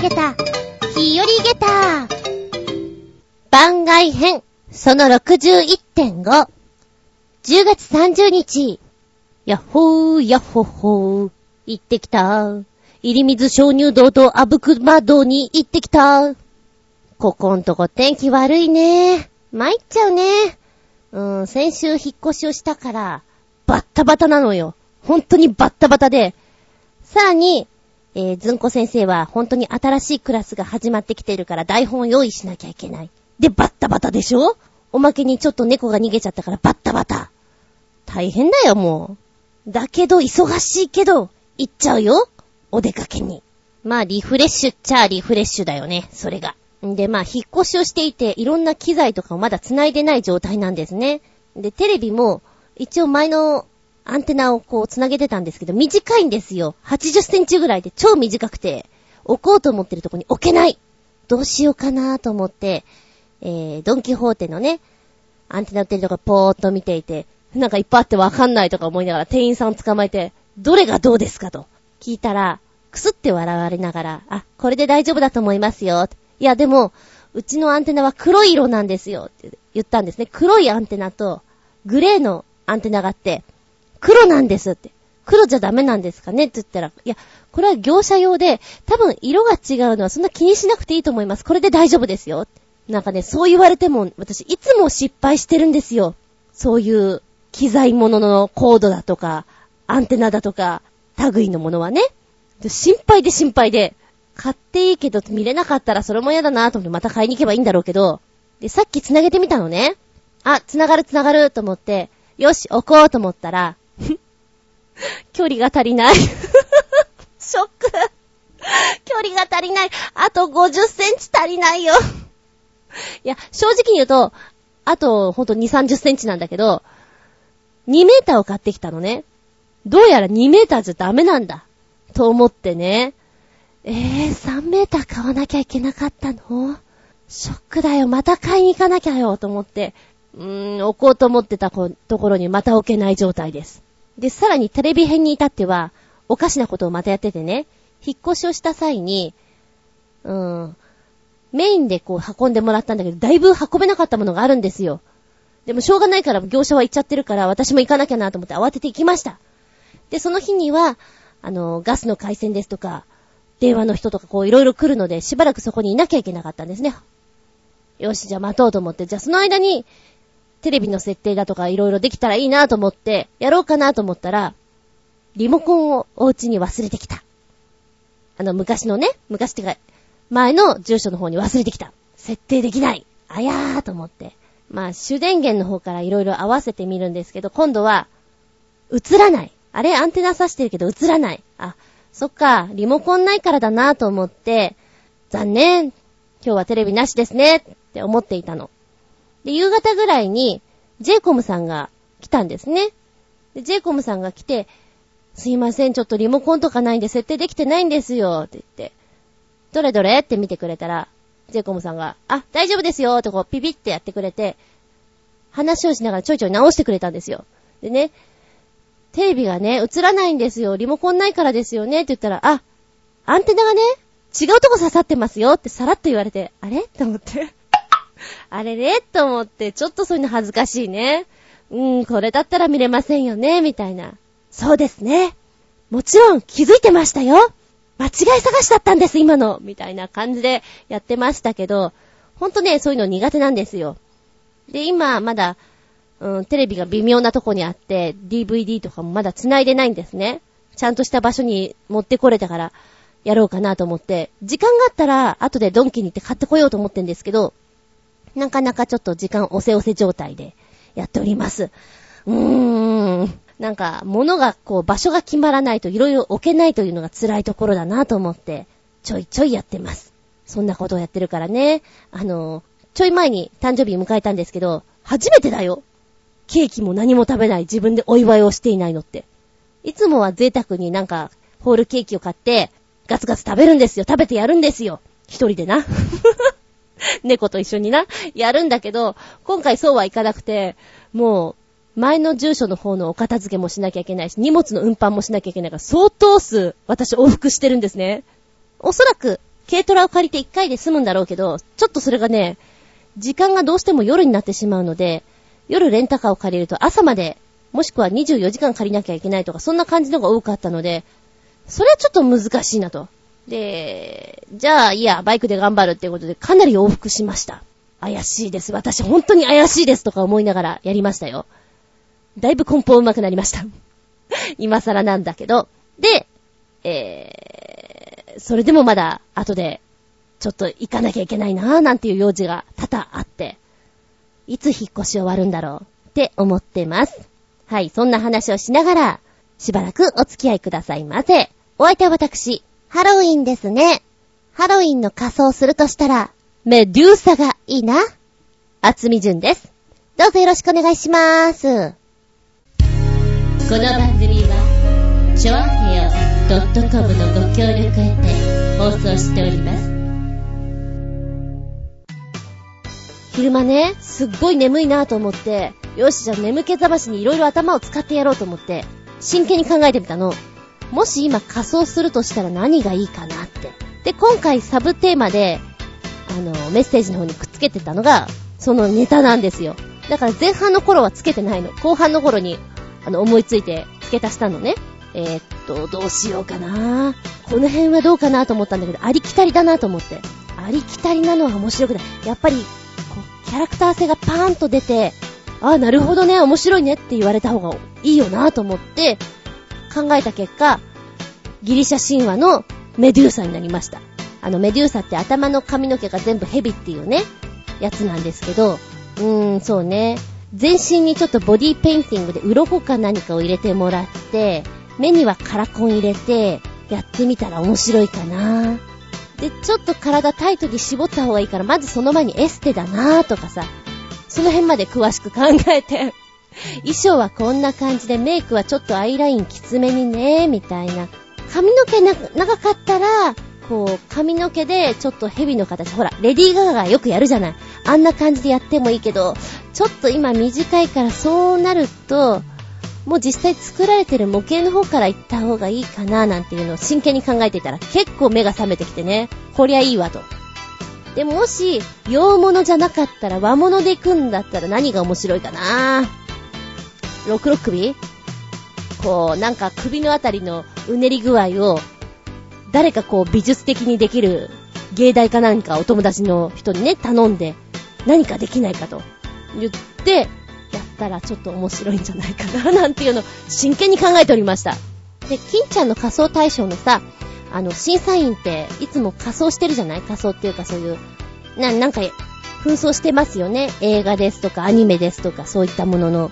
げた、日和げた。番外編、その61.5。10月30日。やっほー、やっほほー。行ってきた。入り水鍾乳洞とあぶくま洞に行ってきた。ここんとこ天気悪いね。参っちゃうね。うん、先週引っ越しをしたから、バッタバタなのよ。本当にバッタバタで。さらに、えー、ずんこ先生は本当に新しいクラスが始まってきてるから台本用意しなきゃいけない。で、バッタバタでしょ？おまけにちょっと猫が逃げちゃったからバッタバタ。大変だよ、もう。だけど、忙しいけど、行っちゃうよ。お出かけに。まあ、リフレッシュっちゃリフレッシュだよね、それが。んで、まあ、引っ越しをしていて、いろんな機材とかをまだ繋いでない状態なんですね。で、テレビも、一応前のアンテナをこう繋げてたんですけど、短いんですよ。80センチぐらいで超短くて、置こうと思ってるとこに置けないどうしようかなと思って、えー、ドンキホーテのね、アンテナ売ってるとこぽーっと見ていて、なんかいっぱいあってわかんないとか思いながら店員さんを捕まえて、どれがどうですかと聞いたら、くすって笑われながら、あ、これで大丈夫だと思いますよ。いや、でも、うちのアンテナは黒い色なんですよって言ったんですね。黒いアンテナと、グレーのアンテナがあって、黒なんですって。黒じゃダメなんですかね？って言ったら、いや、これは業者用で、多分色が違うのはそんな気にしなくていいと思います。これで大丈夫ですよ。なんかね、そう言われても、私いつも失敗してるんですよ。そういう機材物のコードだとか、アンテナだとか、類のものはね。心配で心配で、買っていいけど見れなかったらそれも嫌だなと思ってまた買いに行けばいいんだろうけど、で、さっき繋げてみたのね。あ、繋がる繋がると思って、よし、置こうと思ったら、距離が足りない ショック距離が足りない。あと50センチ足りないよいや、正直に言うと、あと、ほんと2、30センチなんだけど、2メーターを買ってきたのね。どうやら2メーターじゃダメなんだ。と思ってね。えー、3メーター買わなきゃいけなかったの？ショックだよ。また買いに行かなきゃよ。と思って、うーん、置こうと思ってたところにまた置けない状態です。で、さらにテレビ編に至っては、おかしなことをまたやっててね、引っ越しをした際に、うーん、メインでこう運んでもらったんだけど、だいぶ運べなかったものがあるんですよ。でもしょうがないから業者は行っちゃってるから、私も行かなきゃなと思って慌てて行きました。で、その日には、あの、ガスの回線ですとか、電話の人とかこういろいろ来るので、しばらくそこにいなきゃいけなかったんですね。よし、じゃあ待とうと思って、じゃあその間に、テレビの設定だとかいろいろできたらいいなと思って、やろうかなと思ったら、リモコンをお家に忘れてきた。あの、昔のね、昔ってか、前の住所の方に忘れてきた。設定できない。あやーと思って。まあ、主電源の方からいろいろ合わせてみるんですけど、今度は、映らない。あれ、アンテナ挿してるけど映らない。あ、そっか、リモコンないからだなと思って、残念。今日はテレビなしですねって思っていたの。で、夕方ぐらいに、ジェイコムさんが来たんですね。で、ジェイコムさんが来て、すいません、ちょっとリモコンとかないんで設定できてないんですよ、って言って。どれどれって見てくれたら、ジェイコムさんが、あ、大丈夫ですよ、ってこう、ピピってやってくれて、話をしながらちょいちょい直してくれたんですよ。でね、テレビがね、映らないんですよ。リモコンないからですよね。って言ったら、あ、アンテナがね、違うとこ刺さってますよってさらっと言われて、あれ？って思って。あれれと思って、ちょっとそういうの恥ずかしいね。うん、これだったら見れませんよね、みたいな。そうですね。もちろん気づいてましたよ。間違い探しだったんです、今の。みたいな感じでやってましたけど、ほんとね、そういうの苦手なんですよ。で、今、まだ、うん、テレビが微妙なとこにあって、DVD とかもまだ繋いでないんですね。ちゃんとした場所に持ってこれたから、やろうかなと思って、時間があったら、後でドンキに行って買ってこようと思ってんですけど、なかなかちょっと時間押せ押せ状態でやっております。うーん。なんか、物がこう、場所が決まらないといろいろ置けないというのが辛いところだなと思って、ちょいちょいやってます。そんなことをやってるからね。あの、ちょい前に誕生日迎えたんですけど、初めてだよ。ケーキも何も食べない自分でお祝いをしていないのって。いつもは贅沢になんか、ホールケーキを買って、ガツガツ食べるんですよ。食べてやるんですよ。一人でな。猫と一緒にな、やるんだけど、今回そうはいかなくて、もう、前の住所の方のお片付けもしなきゃいけないし、荷物の運搬もしなきゃいけないから、相当数、私往復してるんですね。おそらく、軽トラを借りて1回で済むんだろうけど、ちょっとそれがね、時間がどうしても夜になってしまうので、夜レンタカーを借りると朝まで、もしくは24時間借りなきゃいけないとか、そんな感じのが多かったので、それはちょっと難しいなと。で、じゃあ、いや、バイクで頑張るっていうことで、かなり往復しました。怪しいです。私、本当に怪しいですとか思いながらやりましたよ。だいぶ梱包上手くなりました。今更なんだけど。で、えー、それでもまだ、後で、ちょっと行かなきゃいけないなぁ、なんていう用事が多々あって、いつ引っ越し終わるんだろうって思ってます。はい、そんな話をしながら、しばらくお付き合いくださいませ。お相手は私、ハロウィンですね。ハロウィンの仮装するとしたら、メデューサがいいな。あつみじゅんです。どうぞよろしくお願いしまーす。この番組は、ちょあへよ .com のご協力へて放送しております。昼間ね、すっごい眠いなと思って、よし、じゃあ眠気覚ましに色々頭を使ってやろうと思って、真剣に考えてみたの。もし今仮装するとしたら何がいいかなって。で、今回サブテーマで、あの、メッセージの方にくっつけてたのが、そのネタなんですよ。だから前半の頃はつけてないの。後半の頃に、あの、思いついて付け足したのね。えー、っと、どうしようかなこの辺はどうかなと思ったんだけど、ありきたりだなと思って。ありきたりなのは面白くない。やっぱり、こう、キャラクター性がパーンと出て、ああ、なるほどね、面白いねって言われた方がいいよなと思って、考えた結果、ギリシャ神話のメデューサになりました。あの、メデューサって頭の髪の毛が全部ヘビっていうね、やつなんですけど、うーん、そうね。全身にちょっとボディペインティングで鱗か何かを入れてもらって、目にはカラコン入れて、やってみたら面白いかな。で、ちょっと体タイトに絞った方がいいから、まずその前にエステだなとかさ、その辺まで詳しく考えて、衣装はこんな感じで、メイクはちょっとアイラインきつめにね、みたいな。髪の毛長かったら、こう、髪の毛でちょっと蛇の形、ほら、レディーガガがよくやるじゃない。あんな感じでやってもいいけど、ちょっと今短いからそうなると、もう実際作られてる模型の方から行った方がいいかななんていうのを真剣に考えていたら結構目が覚めてきてね、こりゃいいわと。で、もし、洋物じゃなかったら和物で行くんだったら何が面白いかな六六首？こう、なんか首のあたりのうねり具合を誰かこう美術的にできる芸大かなんかお友達の人にね、頼んで、何かできないかと言って、やったらちょっと面白いんじゃないかな、なんていうのを真剣に考えておりました。で、金ちゃんの仮装大賞のさ、あの、審査員っていつも仮装してるじゃない？仮装っていうかそういう、な、なんか、紛争してますよね？映画ですとかアニメですとかそういったものの。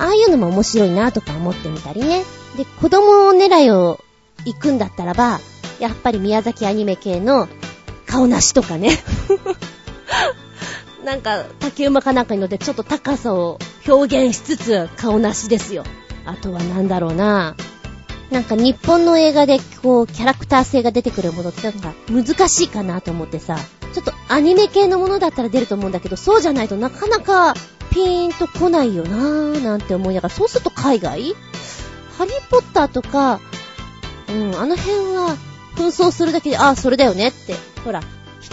ああいうのも面白いなとか思ってみたりね。で、子供狙いを行くんだったらば、やっぱり宮崎アニメ系の顔なしとかね なんか、竹馬かなんかに乗ってちょっと高さを表現しつつ顔なしですよ。あとはなんだろうな。なんか日本の映画でこう、キャラクター性が出てくるものってなんか難しいかなと思ってさ、ちょっとアニメ系のものだったら出ると思うんだけど、そうじゃないとなかなかピーンと来ないよなーなんて思いながら、そうすると海外？ハリーポッターとか、うん、あの辺は紛争するだけで、ああ、それだよねって、ほら、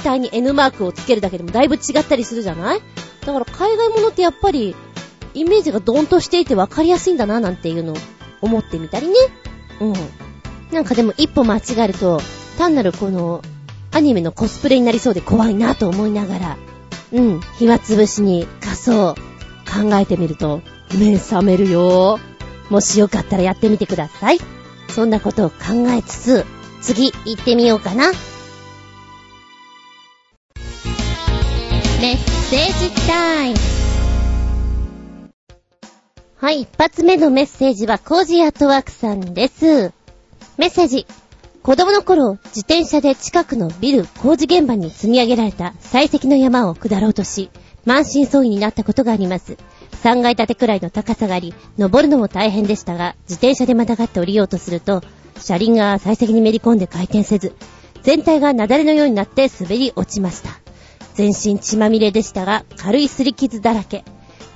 額に N マークをつけるだけでもだいぶ違ったりするじゃない？だから海外ものってやっぱり、イメージがドンとしていて分かりやすいんだな、なんていうのを思ってみたりね。うん。なんかでも一歩間違えると、単なるこの、アニメのコスプレになりそうで怖いなと思いながら、うん、暇つぶしに仮装考えてみると、目覚めるよ。もしよかったらやってみてください。そんなことを考えつつ、次行ってみようかな。メッセージタイム。はい、一発目のメッセージはコージアトワークさんです。メッセージ。子供の頃、自転車で近くのビル工事現場に積み上げられた採石の山を下ろうとし、満身創痍になったことがあります。3階建てくらいの高さがあり、登るのも大変でしたが、自転車でまたがって降りようとすると、車輪が採石にめり込んで回転せず、全体が雪崩のようになって滑り落ちました。全身血まみれでしたが、軽い擦り傷だらけ。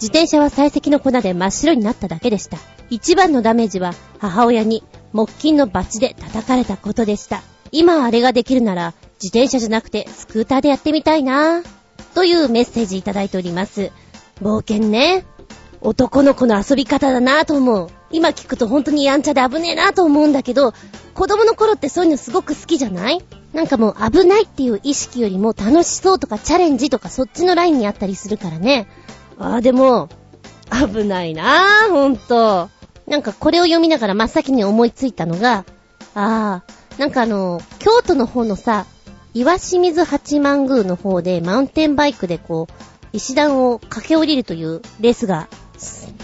自転車は採石の粉で真っ白になっただけでした。一番のダメージは母親に木金のバチで叩かれたことでした。今あれができるなら、自転車じゃなくてスクーターでやってみたいなというメッセージいただいております。冒険ね。男の子の遊び方だなぁと思う。今聞くと本当にやんちゃで危ねえなぁと思うんだけど、子供の頃ってそういうのすごく好きじゃない？なんかもう危ないっていう意識よりも楽しそうとかチャレンジとかそっちのラインにあったりするからね。ああ、でも、危ないなぁ、ほんと。なんかこれを読みながら真っ先に思いついたのが、ああ、なんかあの、京都の方のさ、岩清水八幡宮の方でマウンテンバイクでこう、石段を駆け下りるというレースが、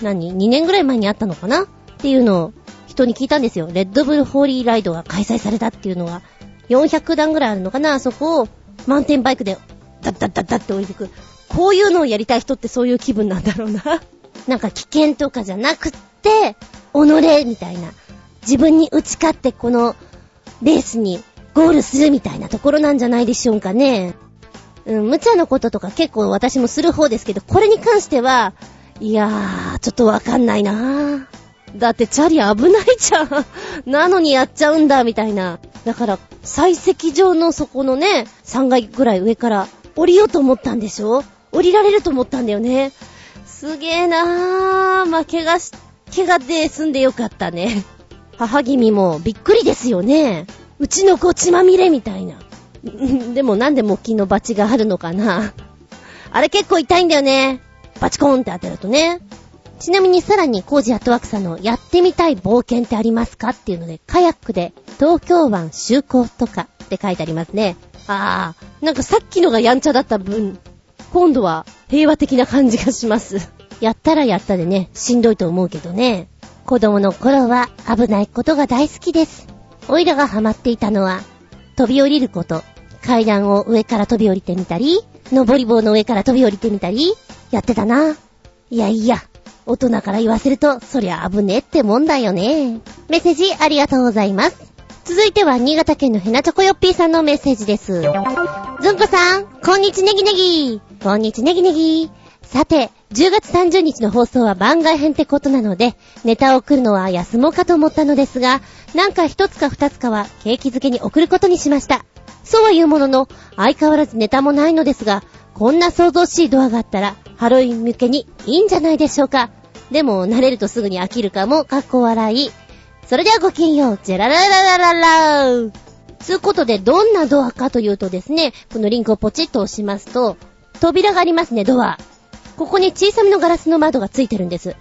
何 ?2 年ぐらい前にあったのかな？っていうのを人に聞いたんですよ。レッドブルホーリーライドが開催されたっていうのが、400段ぐらいあるのかな？あそこをマウンテンバイクでダッダッダッダッって降りてく。こういうのをやりたい人ってそういう気分なんだろうな。なんか危険とかじゃなくって、己みたいな。自分に打ち勝ってこのレースにゴールするみたいなところなんじゃないでしょうかね。うん、無茶なこととか結構私もする方ですけど、これに関しては、いやー、ちょっとわかんないなー。だってチャリ危ないじゃん。なのにやっちゃうんだ、みたいな。だから、採石場の底のね、3階ぐらい上から降りようと思ったんでしょ？降りられると思ったんだよね。すげーなー。まあ、怪我し、怪我で済んでよかったね。母君もびっくりですよね。うちの子血まみれみたいな。でもなんで木のバチがあるのかな。あれ結構痛いんだよね。バチコーンって当てるとね。ちなみにさらにコージアットワークさんのやってみたい冒険ってありますかっていうので、カヤックで東京湾就航とかって書いてありますね。あー、なんかさっきのがやんちゃだった分、今度は平和的な感じがします。やったらやったでね、しんどいと思うけどね。子供の頃は危ないことが大好きです。おいらがハマっていたのは、飛び降りること。階段を上から飛び降りてみたり、登り棒の上から飛び降りてみたり、やってたな。いやいや、大人から言わせると、そりゃ危ねえってもんだよね。メッセージありがとうございます。続いては、新潟県のヘナチョコヨッピーさんのメッセージです。ずんこさん、こんにちネギネギ。こんにちネギネギ。さて、10月30日の放送は番外編ってことなので、ネタを送るのは休もうかと思ったのですが、なんか一つか二つかは景気づけに送ることにしました。そうは言うものの、相変わらずネタもないのですが、こんな想像しいドアがあったら、ハロウィン向けにいいんじゃないでしょうか。でも、慣れるとすぐに飽きるかも、かっこ笑い。それではごきんよう、ジェララララララー。つうことで、どんなドアかというとですね、このリンクをポチッと押しますと、扉がありますね、ドア。ここに小さめのガラスの窓がついてるんです。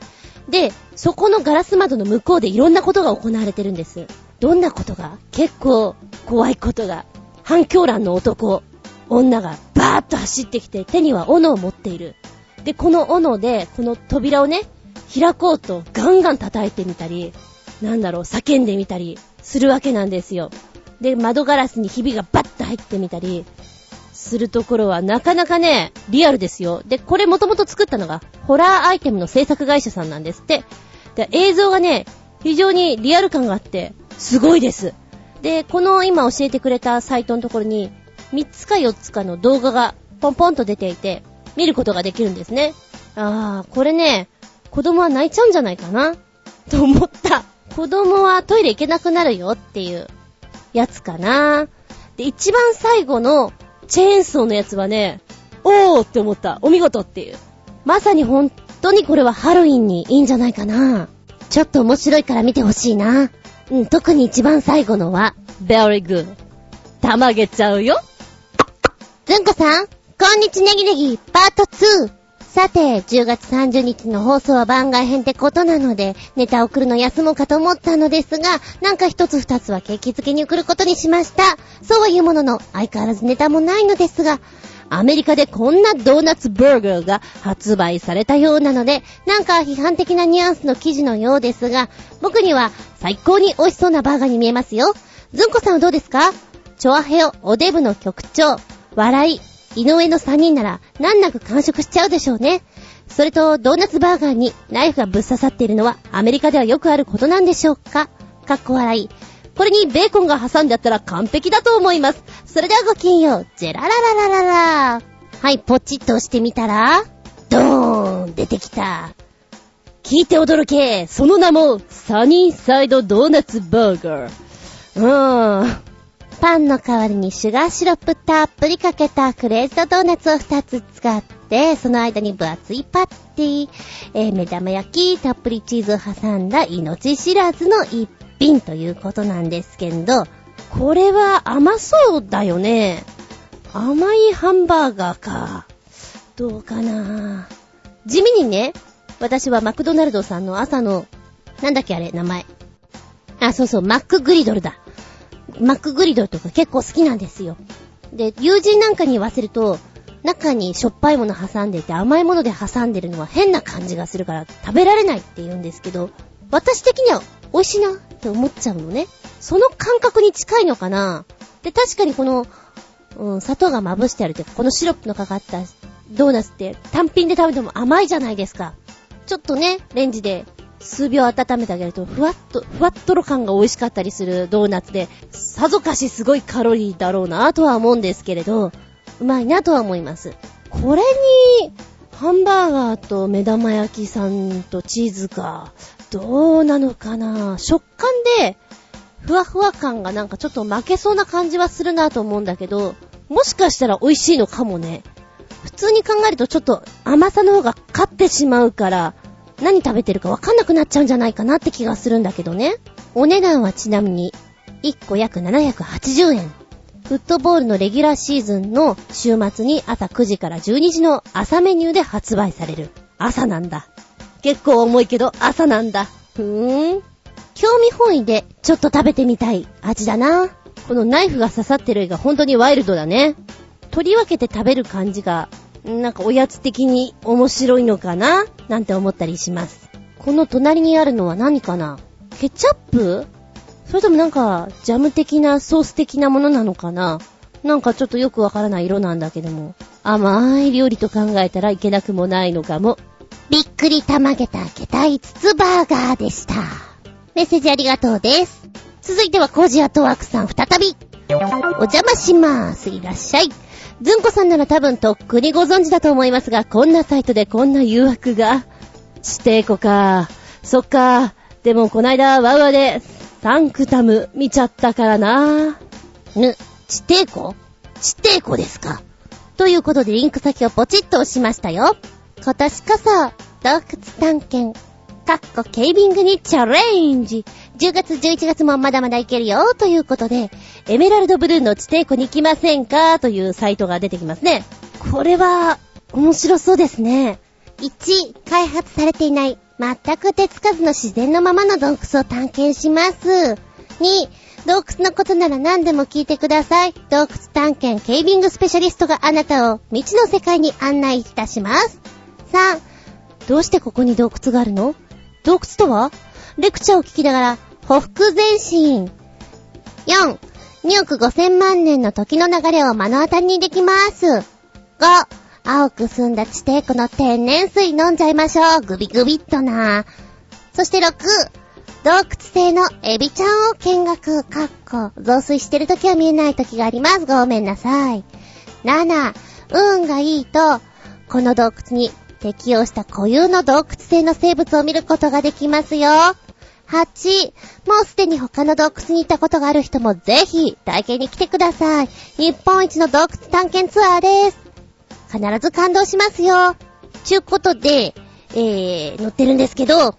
で、そこのガラス窓の向こうでいろんなことが行われてるんです。どんなことが？結構怖いことが。反響欄の男、女がバーッと走ってきて手には斧を持っている。で、この斧で、この扉をね、開こうとガンガン叩いてみたり、なんだろう、叫んでみたりするわけなんですよ。で、窓ガラスにひびがバッと入ってみたり、するところはなかなかね、リアルですよ。で、これもともと作ったのが、ホラーアイテムの制作会社さんなんですって。で、映像がね、非常にリアル感があって、すごいです。で、この今教えてくれたサイトのところに、3つか4つかの動画がポンポンと出ていて、見ることができるんですね。あー、これね、子供は泣いちゃうんじゃないかな？と思った。子供はトイレ行けなくなるよっていうやつかな。で、一番最後のチェーンソーのやつはね、おーって思った。お見事っていう。まさに本当にこれはハロウィンにいいんじゃないかな。ちょっと面白いから見てほしいな。うん、特に一番最後のは、very good。たまげちゃうよ。ずんこさん、こんにちねぎねぎ、パート2。さて、10月30日の放送は番外編ってことなので、ネタ送るの休もうかと思ったのですが、なんか一つ二つは景気づけに送ることにしました。そうは言うものの、相変わらずネタもないのですが、アメリカでこんなドーナツバーガーが発売されたようなので、なんか批判的なニュアンスの記事のようですが、僕には最高に美味しそうなバーガーに見えますよ。ずんこさんはどうですか？チョアヘオ、おデブの局長、笑い、井上の3人なら難なく完食しちゃうでしょうね。それと、ドーナツバーガーにナイフがぶっ刺さっているのはアメリカではよくあることなんでしょうかかっこ笑い。これにベーコンが挟んであったら完璧だと思います。それではごきんよう。ジェララララララはい、ポチッと押してみたら、ドーン出てきた。聞いて驚けその名も、サニーサイドドーナツバーガー。うーん。パンの代わりにシュガーシロップたっぷりかけたクレーズドドーナツを2つ使って、その間に分厚いパッティ、えー、目玉焼き、たっぷりチーズを挟んだ命知らずの一品ということなんですけど、これは甘そうだよね。甘いハンバーガーか。どうかな地味にね、私はマクドナルドさんの朝の、なんだっけあれ、名前。あ、そうそう、マックグリドルだ。マックグリドルとか結構好きなんですよ。で、友人なんかに言わせると、中にしょっぱいもの挟んでいて甘いもので挟んでるのは変な感じがするから食べられないって言うんですけど、私的には美味しいなって思っちゃうのね。その感覚に近いのかなで、確かにこの、うん、砂糖がまぶしてあるというか、このシロップのかかったドーナツって単品で食べても甘いじゃないですか。ちょっとね、レンジで数秒温めてあげると、ふわっと、ふわっとろ感が美味しかったりするドーナツで、さぞかしすごいカロリーだろうなとは思うんですけれど、うまいなとは思います。これに、ハンバーガーと目玉焼きさんとチーズか、どうなのかな？食感で、ふわふわ感がなんかちょっと負けそうな感じはするなと思うんだけど、もしかしたら美味しいのかもね。普通に考えるとちょっと甘さの方が勝ってしまうから、何食べてるかわかんなくなっちゃうんじゃないかなって気がするんだけどね。お値段はちなみに、1個約780円。フットボールのレギュラーシーズンの週末に朝9時から12時の朝メニューで発売される。朝なんだ。結構重いけど朝なんだ。ふーん。興味本位でちょっと食べてみたい味だな。このナイフが刺さってる絵が本当にワイルドだね。取り分けて食べる感じがなんかおやつ的に面白いのかな？なんて思ったりします。この隣にあるのは何かな？ケチャップ？それともなんか、ジャム的なソース的なものなのかな？なんかちょっとよくわからない色なんだけども。甘い料理と考えたらいけなくもないのかも。びっくりたまげたけたいつつバーガーでした。メッセージありがとうです。続いてはコージアトワークさん再び。お邪魔しまーす。いらっしゃい。ずんこさんなら多分とっくにご存知だと思いますが、こんなサイトでこんな誘惑が。してこか。そっか。でもこないだワウワでサンクタム見ちゃったからな。ぬ、地底湖地底湖ですか？ということでリンク先をポチッと押しましたよ。今年こそ、洞窟探検、かっこケイビングにチャレンジ。10月、11月もまだまだいけるよ、ということで、エメラルドブルーの地底湖に行きませんかというサイトが出てきますね。これは、面白そうですね。1、開発されていない、全く手つかずの自然のままの洞窟を探検します。2、洞窟のことなら何でも聞いてください。洞窟探検ケイビングスペシャリストがあなたを未知の世界に案内いたします。3、どうしてここに洞窟があるの？洞窟とは？レクチャーを聞きながらほふく前進。4、2億5千万年の時の流れを目の当たりにできます。5、青く澄んだ地底湖の天然水飲んじゃいましょう。グビグビっとな。そして6、洞窟製のエビちゃんを見学、かっこ、増水してる時は見えない時があります。ごめんなさい。7、運がいいと、この洞窟に適応した固有の洞窟製の生物を見ることができますよ。8、もうすでに他の洞窟に行ったことがある人もぜひ体験に来てください。日本一の洞窟探検ツアーです。必ず感動しますよ。ちゅうことで、えー、載ってるんですけど、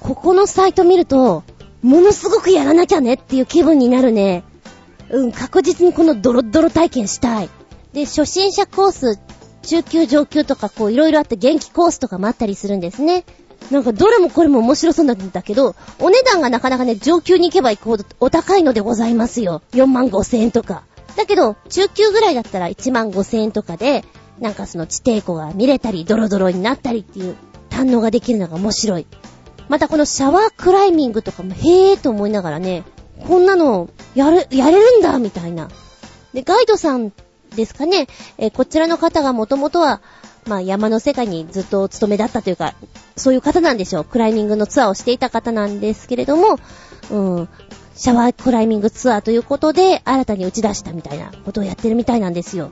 ここのサイト見ると、ものすごくやらなきゃねっていう気分になるね。うん、確実にこのドロッドロ体験したい。で、初心者コース、中級上級とかこういろいろあって元気コースとかもあったりするんですね。なんかどれもこれも面白そうなんだけど、お値段がなかなかね、上級に行けば行くほどお高いのでございますよ。4万5千円とか。だけど、中級ぐらいだったら1万5千円とかで、なんかその地底湖が見れたり、ドロドロになったりっていう堪能ができるのが面白い。またこのシャワークライミングとかもへーと思いながらね、こんなの、やる、やれるんだみたいな。で、ガイドさんですかね、えこちらの方がもともとは、まあ山の世界にずっとお勤めだったというか、そういう方なんでしょう。クライミングのツアーをしていた方なんですけれども、うん、シャワークライミングツアーということで、新たに打ち出したみたいなことをやってるみたいなんですよ。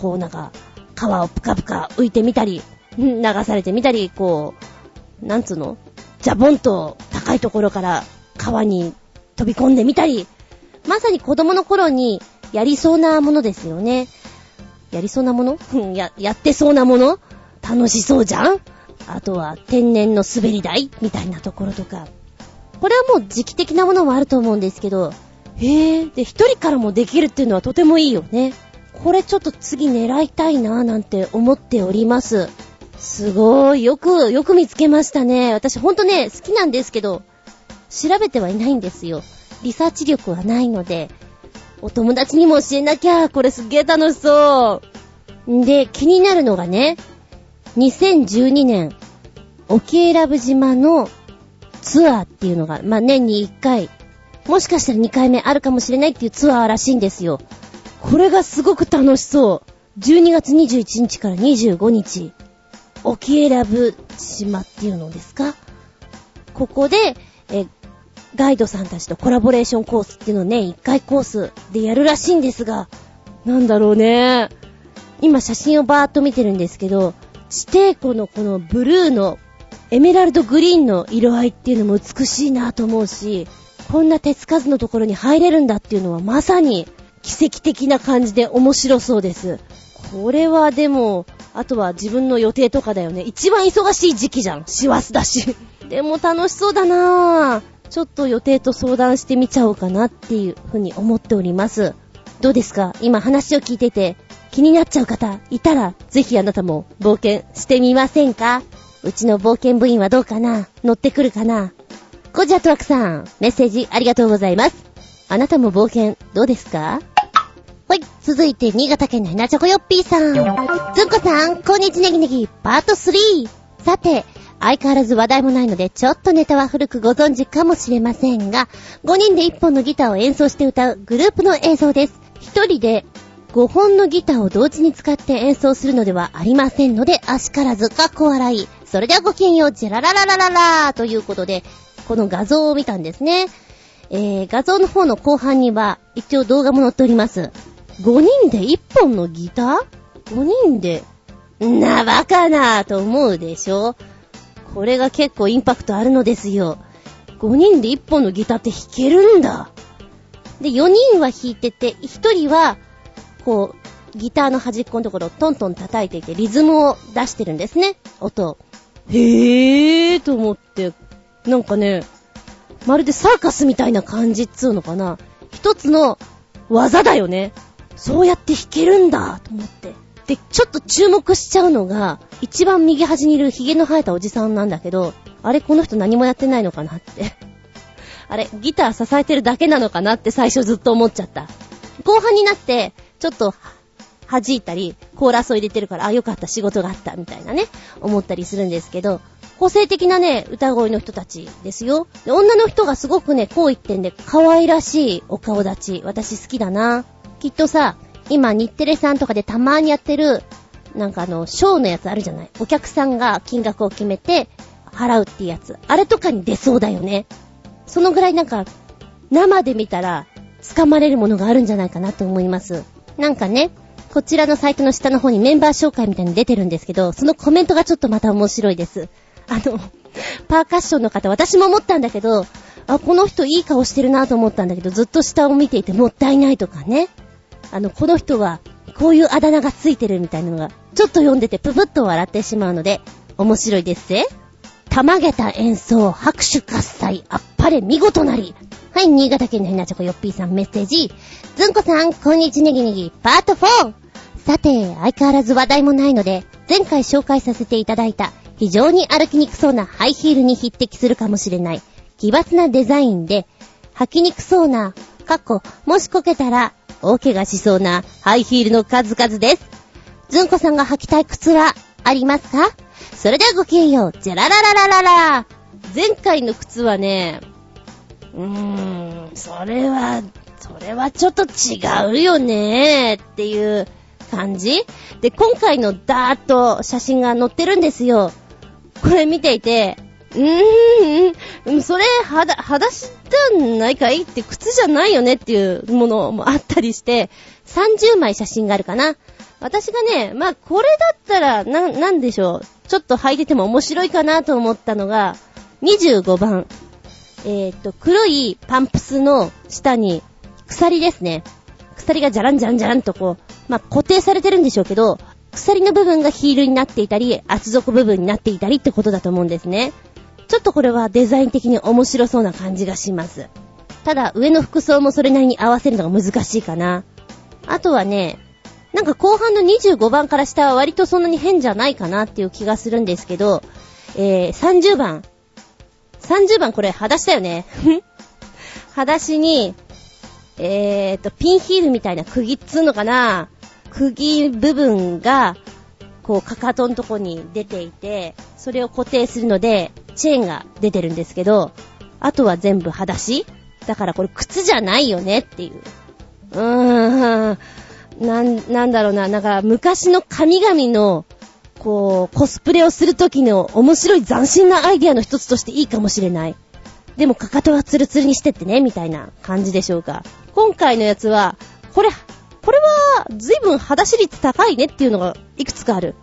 こうなんか、川をぷかぷか浮いてみたり、流されてみたり、こう、なんつうの？ジャボンと高いところから川に飛び込んでみたり、まさに子供の頃にやりそうなものですよね。やりそうなもの？や、やってそうなもの？楽しそうじゃん？あとは天然の滑り台？みたいなところとか。これはもう時期的なものもあると思うんですけど、へえ、で、一人からもできるっていうのはとてもいいよね。これちょっと次狙いたいなぁなんて思っております。すごい。よく、よく見つけましたね。私ほんとね、好きなんですけど、調べてはいないんですよ。リサーチ力はないので、お友達にも教えなきゃ、これすっげー楽しそう。で、気になるのがね、2012年、沖永良部島のツアーっていうのが、まあ、年に1回、もしかしたら2回目あるかもしれないっていうツアーらしいんですよ。これがすごく楽しそう。12月21日から25日、沖永良部島っていうのですか？ここで、え、ガイドさんたちとコラボレーションコースっていうのをね、1回コースでやるらしいんですが、なんだろうね。今写真をバーっと見てるんですけど、地底湖のこのブルーのエメラルドグリーンの色合いっていうのも美しいなと思うし、こんな手つかずのところに入れるんだっていうのはまさに奇跡的な感じで面白そうです。これはでも、あとは自分の予定とかだよね。一番忙しい時期じゃん。師走だし。でも楽しそうだなぁ。ちょっと予定と相談してみちゃおうかなっていうふうに思っております。どうですか？今話を聞いてて気になっちゃう方いたら、ぜひあなたも冒険してみませんか？うちの冒険部員はどうかな？乗ってくるかな？ゴジャトワクさん、メッセージありがとうございます。あなたも冒険どうですか？はい、続いて新潟県のヘナチョコヨッピーさん。ずんこさん、こんにちネギネギ、パート 3! さて、相変わらず話題もないので、ちょっとネタは古くご存知かもしれませんが、5人で1本のギターを演奏して歌うグループの映像です。1人で5本のギターを同時に使って演奏するのではありませんので、足からずかっこ笑い。それではごきげんよう、ジェララララララーということで、この画像を見たんですね。えー、画像の方の後半には、一応動画も載っております。5人で1本のギター ?5 人で、な、バカなーと思うでしょ？これが結構インパクトあるのですよ。5人で1本のギターって弾けるんだ。で、4人は弾いてて、1人は、こう、ギターの端っこのところをトントン叩いていて、リズムを出してるんですね、音を。へーと思って、なんかね、まるでサーカスみたいな感じっつうのかな。一つの技だよね。そうやって弾けるんだと思って。で、ちょっと注目しちゃうのが、一番右端にいるヒゲの生えたおじさんなんだけど、あれこの人何もやってないのかなって。あれ、ギター支えてるだけなのかなって最初ずっと思っちゃった。後半になって、ちょっと、弾いたり、コーラスを入れてるから、あ、よかった、仕事があった、みたいなね、思ったりするんですけど、個性的なね、歌声の人たちですよ。で女の人がすごくね、こう一点で可愛らしいお顔立ち、私好きだな。きっとさ、今日テレさんとかでたまーにやってる、なんかあの、ショーのやつあるじゃない？お客さんが金額を決めて払うっていうやつ。あれとかに出そうだよね。そのぐらいなんか、生で見たら、掴まれるものがあるんじゃないかなと思います。なんかね、こちらのサイトの下の方にメンバー紹介みたいに出てるんですけど、そのコメントがちょっとまた面白いです。あの、パーカッションの方、私も思ったんだけど、あ、この人いい顔してるなと思ったんだけど、ずっと下を見ていてもったいないとかね。あの、この人は、こういうあだ名がついてるみたいなのが、ちょっと読んでてププッと笑ってしまうので、面白いですぜ。たまげた演奏、拍手喝采、あっぱれ見事なり。はい、新潟県のひなちょこよっぴーさんメッセージ。ずんこさん、こんにちねぎねぎ、パート 4! さて、相変わらず話題もないので、前回紹介させていただいた、非常に歩きにくそうなハイヒールに匹敵するかもしれない、奇抜なデザインで、履きにくそうな、過去、もしこけたら、大怪我しそうなハイヒールの数々です。ずんこさんが履きたい靴は、ありますか？それではごきげんよう、じゃらららららら前回の靴はね、うーん、それは、それはちょっと違うよねっていう感じで、今回のダーッと写真が載ってるんですよ。これ見ていて、うーん、それ、はだ、裸足じゃないかいって靴じゃないよねっていうものもあったりして、30枚写真があるかな。私がね、まあ、これだったら、な、なんでしょう。ちょっと履いてても面白いかなと思ったのが、25番。えっ、と、黒いパンプスの下に鎖ですね。鎖がじゃらんじゃらんじゃらんとこう、まあ、固定されてるんでしょうけど、鎖の部分がヒールになっていたり、厚底部分になっていたりってことだと思うんですね。ちょっとこれはデザイン的に面白そうな感じがします。ただ、上の服装もそれなりに合わせるのが難しいかな。あとはね、なんか後半の25番から下は割とそんなに変じゃないかなっていう気がするんですけど、えー、30番。30番これ、裸足だよね。裸足に、えーと、ピンヒールみたいな釘っつうのかな釘部分が、こう、かかとのとこに出ていて、それを固定するので、チェーンが出てるんですけど、あとは全部裸足？だからこれ靴じゃないよねっていう。うーん。なん、なんだろうな。なんか昔の神々の、こう、コスプレをするときの面白い斬新なアイディアの一つとしていいかもしれない。でもかかとはツルツルにしてってね、みたいな感じでしょうか。今回のやつは、これ、これは、随分肌脂率高いねっていうのがいくつかある。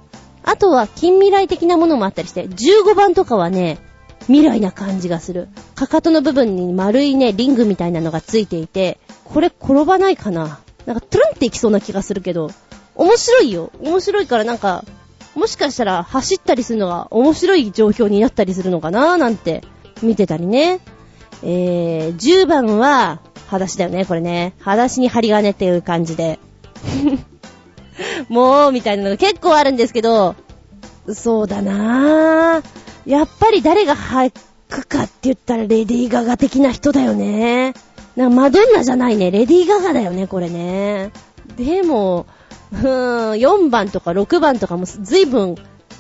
あとは近未来的なものもあったりして、15番とかはね、未来な感じがする。かかとの部分に丸いね、リングみたいなのがついていて、これ転ばないかななんかトゥルンっていきそうな気がするけど、面白いよ。面白いからなんか、もしかしたら走ったりするのが面白い状況になったりするのかななんて見てたりね。えー、10番は、裸足だよね、これね。裸足に針金っていう感じで。もう、みたいなのが結構あるんですけど、そうだなぁ。やっぱり誰が履くかって言ったらレディーガガ的な人だよね。なんかマドンナじゃないね。レディーガガだよね、これね。でも、うーん、4番とか6番とかも随分、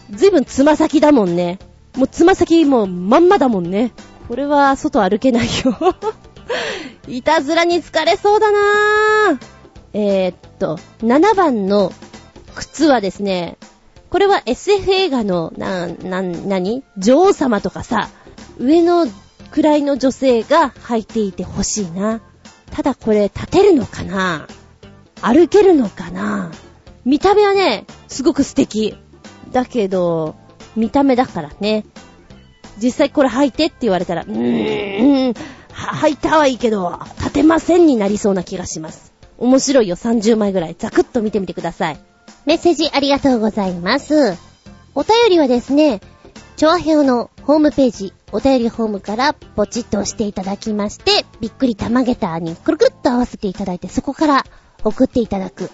随分つま先だもんね。もうつま先もうまんまだもんね。これは外歩けないよ いたずらに疲れそうだなぁ。えー、っと、7番の靴はですね、これは SF 映画の、な、な、なに女王様とかさ、上の位の女性が履いていてほしいな。ただこれ立てるのかな？歩けるのかな？見た目はね、すごく素敵。だけど、見た目だからね。実際これ履いてって言われたら、うーん、履いたはいいけど、立てませんになりそうな気がします。面白いよ、30枚ぐらい。ザクッと見てみてください。メッセージありがとうございます。お便りはですね、チョアヘオのホームページ、お便りホームからポチッと押していただきまして、びっくり玉ゲターにくるくるっと合わせていただいて、そこから送っていただく。か、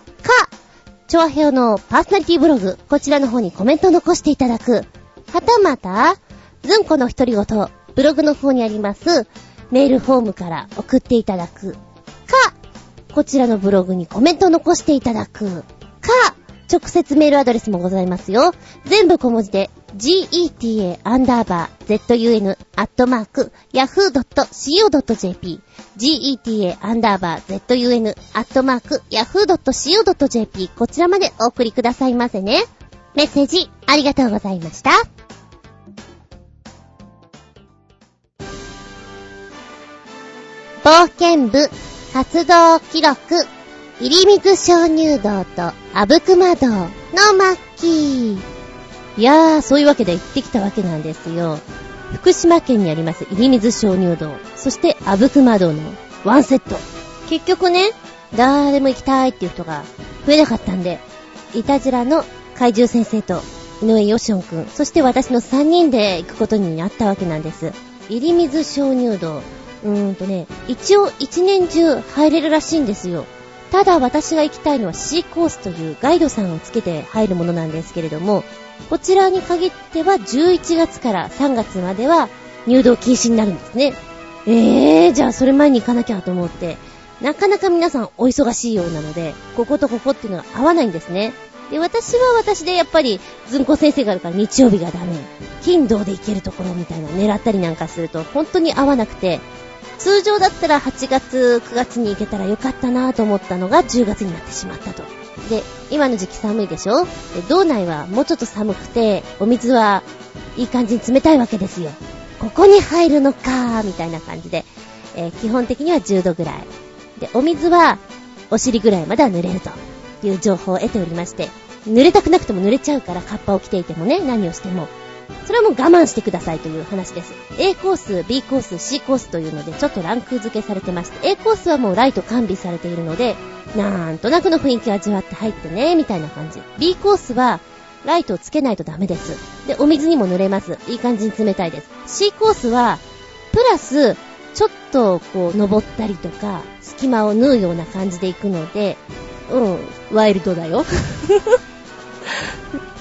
チョアヘオのパーソナリティブログ、こちらの方にコメント残していただく。はたまた、ずんこの独り言、ブログの方にあります、メールフォームから送っていただく。か、こちらのブログにコメント残していただく。か、直接メールアドレスもございますよ。全部小文字で、geta アンダーバー zun アットマーク yahoo.co.jp geta アンダーバー zun アットマーク yahoo.co.jp こちらまでお送りくださいませね。メッセージありがとうございました。冒険部活動記録入水鍾乳洞とあぶくま洞の末期。いやー、そういうわけで行ってきたわけなんですよ。福島県にあります入り水鍾乳洞、そしてあぶくま洞のワンセット。結局ね、誰も行きたいっていう人が増えなかったんで、いたずらの怪獣先生と井上よしおんくん、そして私の3人で行くことになったわけなんです。入り水鍾乳洞。うーんとね、一応一年中入れるらしいんですよ。ただ私が行きたいのは C コースというガイドさんをつけて入るものなんですけれども、こちらに限っては11月から3月までは入道禁止になるんですね。えー、じゃあそれ前に行かなきゃと思って、なかなか皆さんお忙しいようなので、こことここっていうのが合わないんですね。で、私は私でやっぱり、ずんこ先生があるから日曜日がダメ。金土で行けるところみたいな狙ったりなんかすると本当に合わなくて、通常だったら8月、9月に行けたらよかったなと思ったのが10月になってしまったと。で、今の時期寒いでしょ？で、道内はもうちょっと寒くて、お水はいい感じに冷たいわけですよ。ここに入るのかー、みたいな感じで、えー、基本的には10度ぐらい。で、お水はお尻ぐらいまでは濡れるという情報を得ておりまして、濡れたくなくても濡れちゃうから、カッパを着ていてもね、何をしても。それはもう我慢してくださいという話です。A コース、B コース、C コースというのでちょっとランク付けされてまして、A コースはもうライト完備されているので、なんとなくの雰囲気味わって入ってね、みたいな感じ。B コースは、ライトをつけないとダメです。で、お水にも濡れます。いい感じに冷たいです。C コースは、プラス、ちょっと、こう、登ったりとか、隙間を縫うような感じで行くので、うん、ワイルドだよ。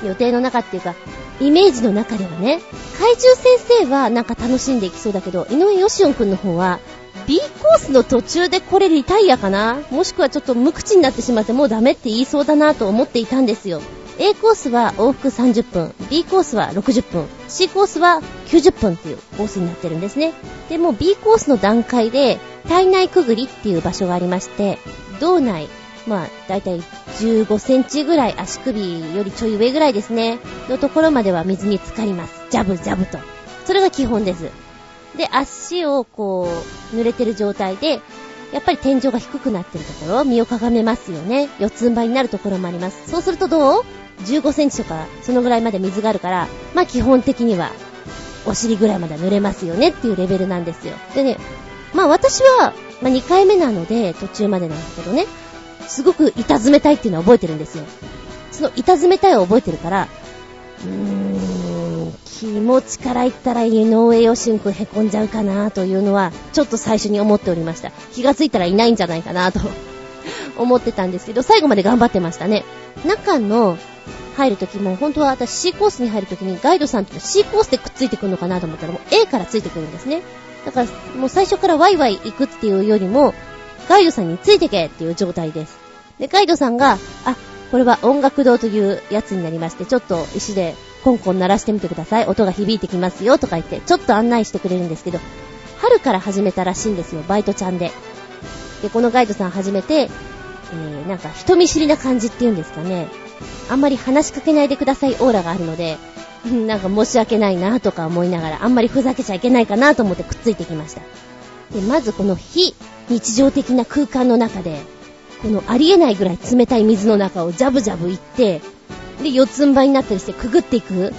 予定の中っていうか、イメージの中ではね、怪獣先生はなんか楽しんでいきそうだけど、井上義雄くんの方は、B コースの途中でこれリタイアかな？もしくはちょっと無口になってしまってもうダメって言いそうだなと思っていたんですよ。A コースは往復30分、B コースは60分、C コースは90分っていうコースになってるんですね。でも B コースの段階で体内くぐりっていう場所がありまして、道内、まあ、だいたい15センチぐらい足首よりちょい上ぐらいですね、のところまでは水に浸かります。ジャブジャブと。それが基本です。で、足をこう、濡れてる状態で、やっぱり天井が低くなってるところ、身をかがめますよね。四つん這いになるところもあります。そうするとどう ?15 センチとか、そのぐらいまで水があるから、まあ基本的には、お尻ぐらいまで濡れますよねっていうレベルなんですよ。でね、まあ私は、まあ2回目なので、途中までなんだけどね、すごく板詰めたいっていうのは覚えてるんですよ。その板詰めたいを覚えてるから、うーん、気持ちから言ったら井上義行くん凹んじゃうかなというのは、ちょっと最初に思っておりました。気がついたらいないんじゃないかなと 思ってたんですけど、最後まで頑張ってましたね。中の入るときも、本当は私 C コースに入るときにガイドさんって C コースでくっついてくるのかなと思ったらもう A からついてくるんですね。だからもう最初からワイワイ行くっていうよりも、ガイドさんについてけっていう状態です。で、ガイドさんが、あ、これは音楽堂というやつになりまして、ちょっと石でコンコン鳴らしてみてください。音が響いてきますよとか言って、ちょっと案内してくれるんですけど、春から始めたらしいんですよ、バイトちゃんで。で、このガイドさん始めて、えー、なんか人見知りな感じっていうんですかね。あんまり話しかけないでくださいオーラがあるので、なんか申し訳ないなとか思いながら、あんまりふざけちゃいけないかなと思ってくっついてきました。で、まずこの非日常的な空間の中で、このありえないぐらい冷たい水の中をジャブジャブ行って、で、四つん這いになったりしてくぐっていく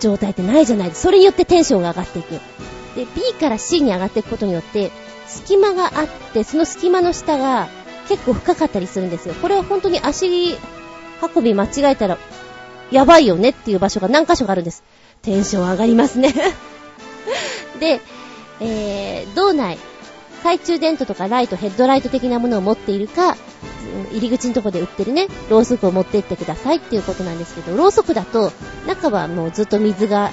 状態ってないじゃないです。それによってテンションが上がっていく。で、B から C に上がっていくことによって、隙間があって、その隙間の下が結構深かったりするんですよ。これは本当に足運び間違えたら、やばいよねっていう場所が何箇所かあるんです。テンション上がりますね で、えー、道内、懐中電灯とかライト、ヘッドライト的なものを持っているか、入り口のとこで売ってるね、ろうそくを持って行ってくださいっていうことなんですけど、ろうそくだと、中はもうずっと水が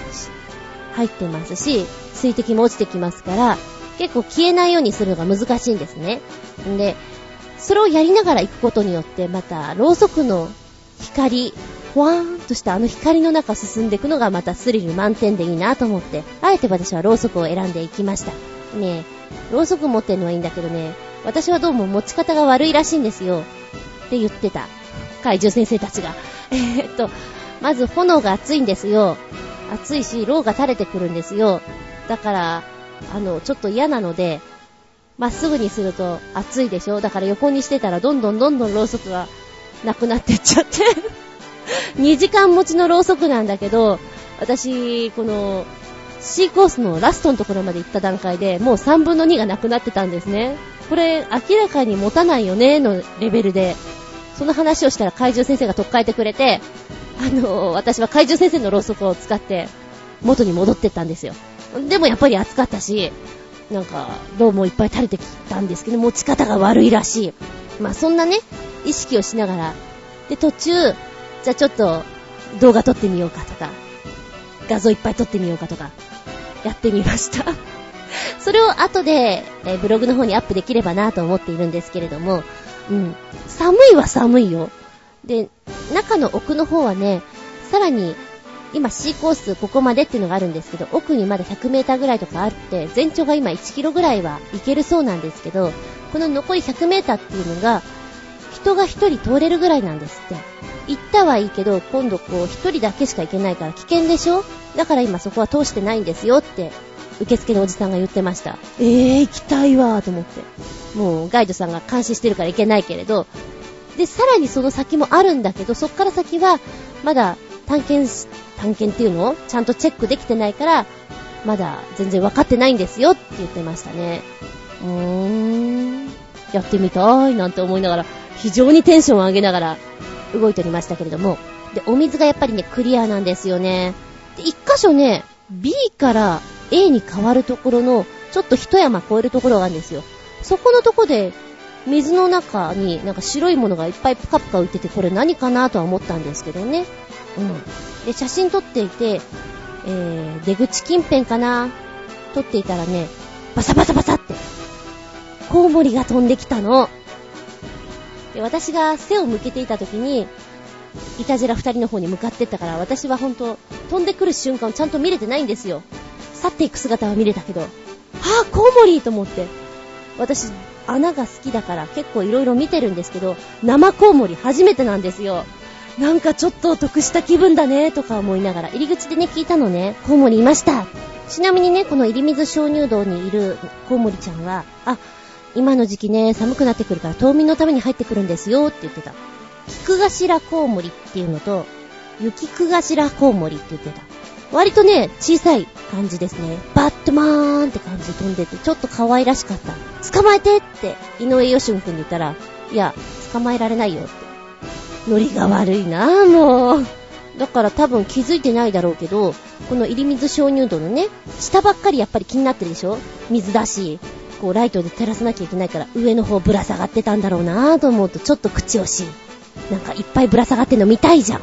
入ってますし、水滴も落ちてきますから、結構消えないようにするのが難しいんですね。んで、それをやりながら行くことによって、また、ろうそくの光、ほわーんとしたあの光の中進んでいくのがまたスリル満点でいいなと思って、あえて私はろうそくを選んでいきました。ねえ、ろうそく持ってるのはいいんだけどね、私はどうも持ち方が悪いらしいんですよ。って言ってた。怪獣先生たちが。え、っと、まず炎が熱いんですよ。熱いし、ろうが垂れてくるんですよ。だから、あの、ちょっと嫌なので、まっすぐにすると熱いでしょだから横にしてたらどんどんどんどんろうそくがなくなってっちゃって 2時間持ちのろうそくなんだけど、私、この、C コースのラストのところまで行った段階で、もう3分の2がなくなってたんですね。これ、明らかに持たないよね、のレベルで。その話をしたら怪獣先生が取っ替えてくれて、あの、私は怪獣先生のろうそくを使って、元に戻ってったんですよ。でもやっぱり暑かったし、なんか、どうもいっぱい垂れてきたんですけど、持ち方が悪いらしい。まあそんなね、意識をしながら、で、途中、じゃあちょっと動画撮ってみようかとか、画像いっぱい撮ってみようかとか、やってみました。それを後で、えブログの方にアップできればなと思っているんですけれども、うん。寒いは寒いよ。で、中の奥の方はね、さらに、今 C コースここまでっていうのがあるんですけど、奥にまだ100メーターぐらいとかあって、全長が今1キロぐらいは行けるそうなんですけど、この残り100メーターっていうのが、人が一人通れるぐらいなんですって。行ったはいいけど、今度こう一人だけしか行けないから危険でしょ？だから今そこは通してないんですよって受付のおじさんが言ってました。えー、行きたいわーと思って。もうガイドさんが監視してるから行けないけれど、で、さらにその先もあるんだけど、そっから先は、まだ探検探検っていうの？をちゃんとチェックできてないから、まだ全然分かってないんですよって言ってましたね。うーん、やってみたいなんて思いながら、非常にテンションを上げながら動いておりましたけれども。で、お水がやっぱりね、クリアなんですよね。で、一箇所ね、B から A に変わるところの、ちょっと一山越えるところがあるんですよ。そこのとこで、水の中になんか白いものがいっぱいプカプカ浮いてて、これ何かなとは思ったんですけどね。うん。で、写真撮っていて、えー、出口近辺かな？撮っていたらね、バサバサバサって、コウモリが飛んできたの。で、私が背を向けていた時に、いたじら二人の方に向かってったから、私はほんと、飛んでくる瞬間をちゃんと見れてないんですよ。去っていく姿は見れたけど、はぁ、コウモリと思って。私、穴が好きだから結構色々見てるんですけど、生コウモリ初めてなんですよ。なんかちょっと得した気分だね、とか思いながら、入り口でね、聞いたのね、コウモリいました。ちなみにね、この入水鍾乳洞にいるコウモリちゃんは、あ、今の時期ね、寒くなってくるから冬眠のために入ってくるんですよって言ってた。キクガシラコウモリっていうのと、雪クガシラコウモリって言ってた。割とね、小さい感じですね。バットマーンって感じで飛んでて、ちょっと可愛らしかった。捕まえてって、井上義文くんに言ったら、いや、捕まえられないよって。ノリが悪いなぁ、もう。だから多分気づいてないだろうけど、この入水鍾乳洞のね、下ばっかりやっぱり気になってるでしょ？水だし、こうライトで照らさなきゃいけないから上の方ぶら下がってたんだろうなぁと思うとちょっと口惜しい。なんかいっぱいぶら下がってんの見たいじゃん。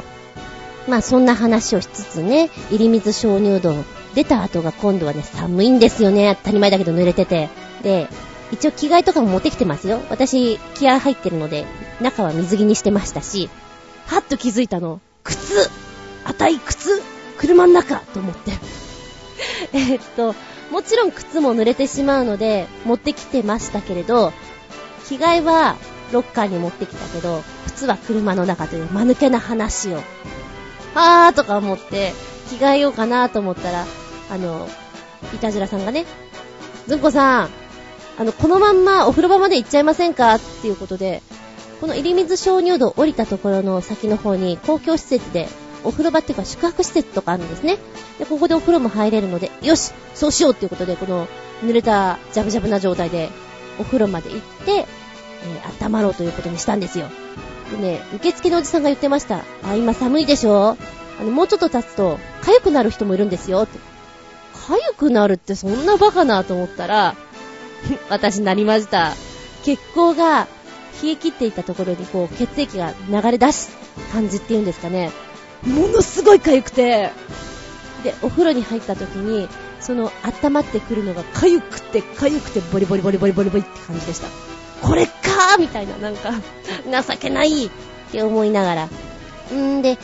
まあそんな話をしつつね、入り水鍾乳洞出た後が今度はね、寒いんですよね。当たり前だけど濡れてて。で、一応着替えとかも持ってきてますよ。私、気合入ってるので、中は水着にしてましたし、はっと気づいたの。靴あたい靴車の中と思って。えっと、もちろん靴も濡れてしまうので、持ってきてましたけれど、着替えはロッカーに持ってきたけど、靴は車の中という間抜けな話を。あーとか思って、着替えようかなと思ったら、あの、いたじらさんがね、ずんこさん、あの、このまんまお風呂場まで行っちゃいませんか？っていうことで、この入水鍾乳洞降りたところの先の方に公共施設でお風呂場っていうか宿泊施設とかあるんですね。で、ここでお風呂も入れるので、よしそうしようっていうことで、この濡れたジャブジャブな状態でお風呂まで行って、えー、温まろうということにしたんですよ。でね、受付のおじさんが言ってました。あ、今寒いでしょ？あの、もうちょっと経つと、痒くなる人もいるんですよ。って。痒くなるってそんなバカなと思ったら、私なりました。血行が冷え切っていたところにこう血液が流れ出す感じっていうんですかね。ものすごい痒くて、で、お風呂に入った時に、その温まってくるのが痒くて痒くてボリボリボリボリボリボリって感じでした。これかーみたいな、なんか、情けないって思いながら。んで、ね、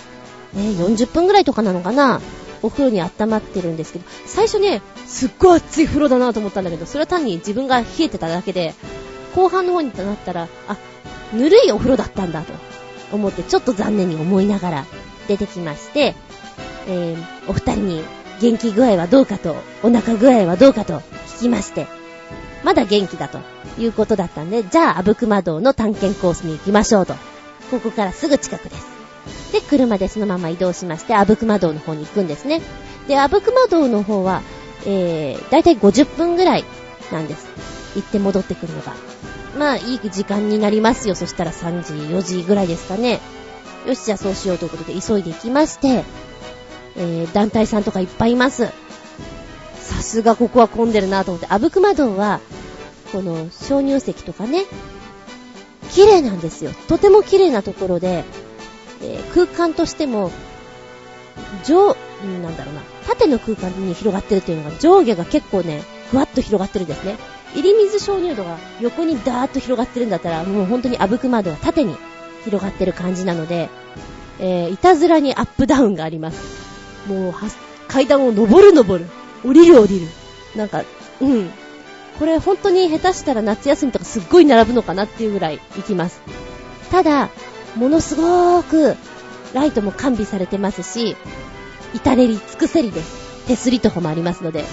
40分ぐらいとかなのかな？お風呂に温まってるんですけど、最初ね、すっごい熱い風呂だなと思ったんだけど、それは単に自分が冷えてただけで、後半の方になったら、あ、ぬるいお風呂だったんだと思って、ちょっと残念に思いながら出てきまして、えー、お二人に元気具合はどうかと、お腹具合はどうかと聞きまして、まだ元気だということだったんで、じゃあ、あぶくま洞の探検コースに行きましょうと。ここからすぐ近くです。で、車でそのまま移動しまして、あぶくま洞の方に行くんですね。で、あぶくま洞の方は、えー、だいたい50分ぐらいなんです。行って戻ってくるのが。まあ、いい時間になりますよ。そしたら3時、4時ぐらいですかね。よし、じゃあそうしようということで急いで行きまして、えー、団体さんとかいっぱいいます。さすがここは混んでるなと思って、あぶくま洞は、この鍾乳石とかね、綺麗なんですよ。とても綺麗なところで、えー、空間としても、上、なんだろうな、縦の空間に広がってるっていうのが上下が結構ね、ふわっと広がってるんですね。入り水鍾乳洞が横にダーッと広がってるんだったら、もう本当にあぶくま洞は縦に広がってる感じなので、えー、いたずらにアップダウンがあります。もう、階段を登る登る、降りる降りる。なんか、うん。これ本当に下手したら夏休みとかすっごい並ぶのかなっていうぐらい行きます。ただ、ものすごーく、ライトも完備されてますし、至れり尽くせりです。手すりとかもありますので、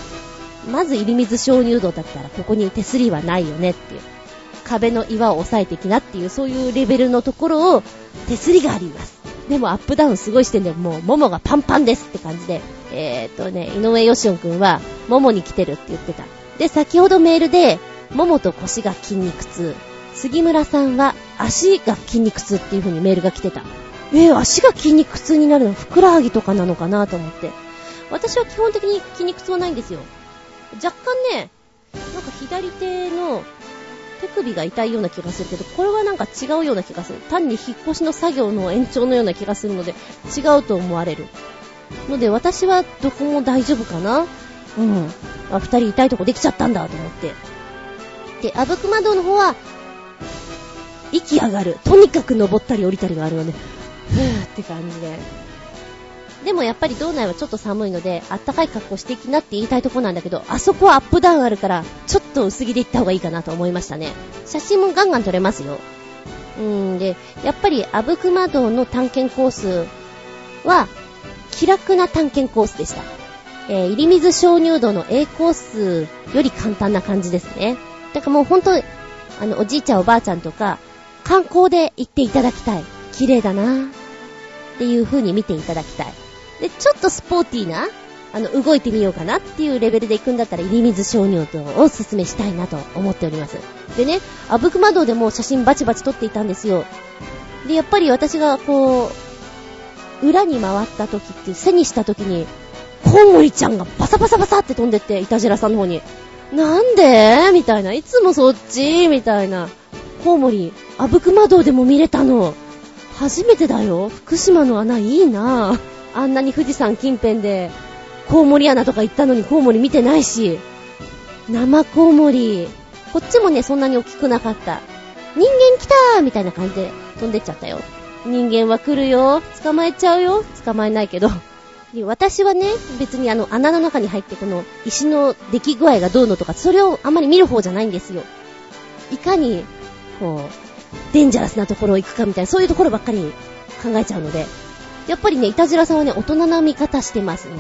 まず入り水鍾乳洞だったらここに手すりはないよねっていう。壁の岩を押さえてきなっていう、そういうレベルのところを手すりがあります。でもアップダウンすごいしてんで、もう、ももがパンパンですって感じで、えー、っとね、井上義雄くんは、ももに来てるって言ってた。で、先ほどメールで、ももと腰が筋肉痛。杉村さんは足が筋肉痛っていう風にメールが来てた。えー、足が筋肉痛になるのふくらはぎとかなのかなと思って。私は基本的に筋肉痛はないんですよ。若干ね、なんか左手の手首が痛いような気がするけど、これはなんか違うような気がする。単に引っ越しの作業の延長のような気がするので、違うと思われる。ので、私はどこも大丈夫かな？うん。あ、二人痛いとこできちゃったんだと思って。で、あぶくま洞の方は、息上がる。とにかく登ったり降りたりがあるので、ふーって感じで。でもやっぱり道内はちょっと寒いので、あったかい格好していきなって言いたいとこなんだけど、あそこはアップダウンあるから、ちょっと薄着で行った方がいいかなと思いましたね。写真もガンガン撮れますよ。うーんで、やっぱり阿武隈道の探検コースは、気楽な探検コースでした。えー、入水鍾乳洞の A コースより簡単な感じですね。だからもうほんと、あの、おじいちゃんおばあちゃんとか、観光で行っていただきたい。綺麗だなっていう風に見ていただきたい。で、ちょっとスポーティーな、あの、動いてみようかなっていうレベルで行くんだったら、入水鍾乳洞をおすすめしたいなと思っております。でね、あぶくま洞でも写真バチバチ撮っていたんですよ。で、やっぱり私がこう、裏に回った時って、背にした時に、コウモリちゃんがバサバサバサって飛んでって、イタジラさんの方に。なんで？みたいな。いつもそっち？みたいな。コウモリ、あぶくま洞でも見れたの。初めてだよ。福島の穴いいなぁ。あんなに富士山近辺で、コウモリ穴とか行ったのにコウモリ見てないし、生コウモリ。こっちもね、そんなに大きくなかった。人間来たーみたいな感じで飛んでっちゃったよ。人間は来るよ。捕まえちゃうよ。捕まえないけど。私はね、別にあの穴の中に入ってこの石の出来具合がどうのとか、それをあんまり見る方じゃないんですよ。いかに、こう、デンジャラスなところを行くかみたいな、そういうところばっかり考えちゃうので、やっぱりね、いたじらさんはね、大人な見方してますね。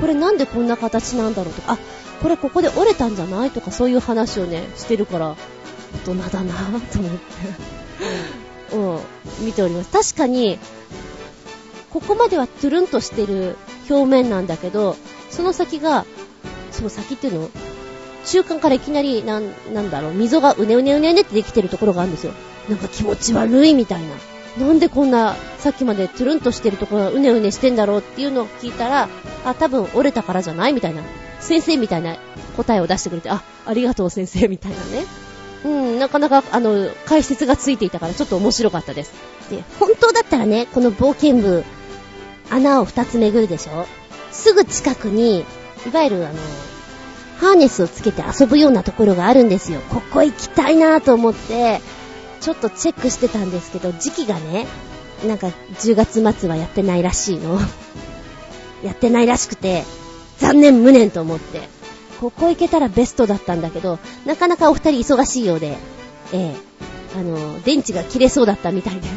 これなんでこんな形なんだろうとか、あ、これここで折れたんじゃないとかそういう話をね、してるから、大人だなぁと思ってうん、見ております。確かに、ここまではトゥルンとしてる表面なんだけど、その先が、その先っていうの？中間からいきなり、なん、なんだろう、溝がうねうねうねうねってできてるところがあるんですよ。なんか気持ち悪いみたいな。なんでこんな、さっきまでトゥルンとしてるところがうねうねしてんだろうっていうのを聞いたら、あ、多分折れたからじゃないみたいな。先生みたいな答えを出してくれて、あ、ありがとう先生みたいなね。うん、なかなか、あの、解説がついていたからちょっと面白かったです。で、本当だったらね、この冒険部、穴を2つ巡るでしょすぐ近くに、いわゆるあの、ハーネスをつけて遊ぶようなところがあるんですよ。ここ行きたいなと思って、ちょっとチェックしてたんですけど、時期がね、なんか10月末はやってないらしいの。やってないらしくて、残念無念と思って。ここ行けたらベストだったんだけど、なかなかお二人忙しいようで、ええあの、電池が切れそうだったみたいで。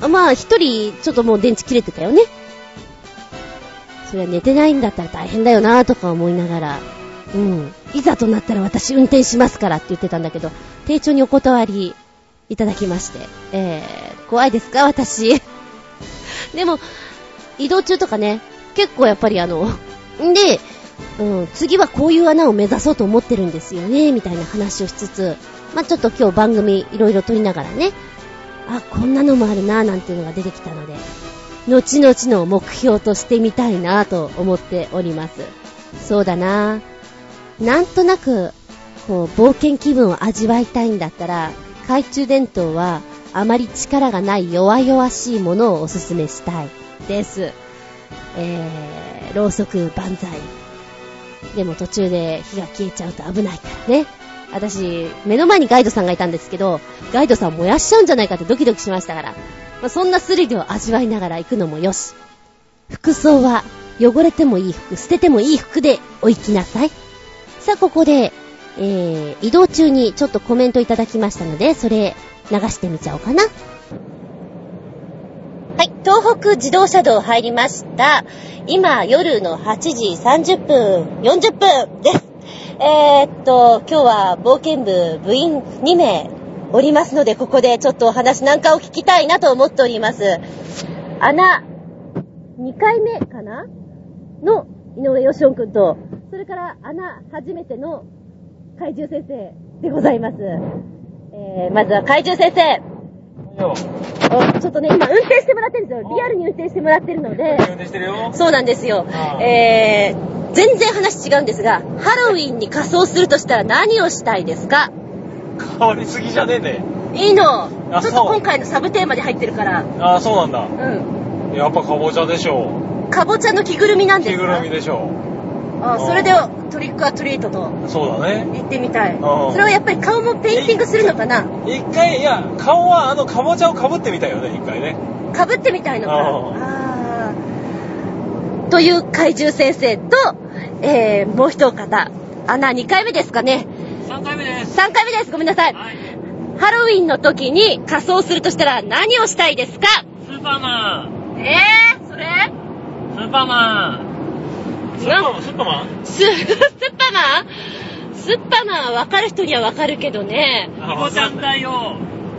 まあ、一人、ちょっともう電池切れてたよね。それは寝てないんだったら大変だよなとか思いながら、うん。いざとなったら私運転しますからって言ってたんだけど、丁重にお断りいただきまして。えー、怖いですか？私。でも、移動中とかね、結構やっぱりあの、んで、うん、次はこういう穴を目指そうと思ってるんですよね、みたいな話をしつつ、まあ、ちょっと今日番組いろいろ撮りながらね、あ、こんなのもあるな、なんていうのが出てきたので、後々の目標としてみたいなと思っております。そうだなぁなんとなく、こう、冒険気分を味わいたいんだったら、懐中電灯は、あまり力がない弱々しいものをおすすめしたい。です。えー、ろうそく万歳。でも途中で火が消えちゃうと危ないからね。私、目の前にガイドさんがいたんですけど、ガイドさん燃やしちゃうんじゃないかってドキドキしましたから。まあ、そんなスリルを味わいながら行くのもよし。服装は、汚れてもいい服、捨ててもいい服でお行きなさい。さあ、ここで、えー、移動中にちょっとコメントいただきましたので、それ流してみちゃおうかな。はい、東北自動車道入りました。今、夜の8時30分、40分です。えー、っと、今日は冒険部部員2名おりますので、ここでちょっとお話なんかを聞きたいなと思っております。穴、2回目かな？の井上義雄くんと、それから穴初めての怪獣先生、でございます。えー、まずは怪獣先生。ちょっとね、今運転してもらってるんですよ。リアルに運転してもらってるので、運転してるよ。そうなんですよえー、全然話違うんですが、ハロウィンに仮装するとしたら何をしたいですか？変わりすぎじゃねえね。いいのあちょっと今回のサブテーマに入ってるから。ああ、そうなんだ。うん。やっぱかぼちゃでしょかぼちゃの着ぐるみなんう。ですか？着ぐるみでしょあ、それで trick or treat とう。そうだね。言ってみたい。んそれはやっぱり顔もペインティングするのかな？一回、いや、顔はあのかぼちゃをかぶってみたいよね、一回ね。かぶってみたいのか。うんあーという怪獣先生と、えー、もう一方。穴2回目ですかね。3回目です。3回目です。ごめんなさい。はい。ハロウィンの時に仮装するとしたら何をしたいですか？スーパーマン。えー、それ？スーパーマン。スッパマン、スッパマン？ス、スッパマン？スッパマンは分かる人には分かるけどね。ニコちゃんだよ。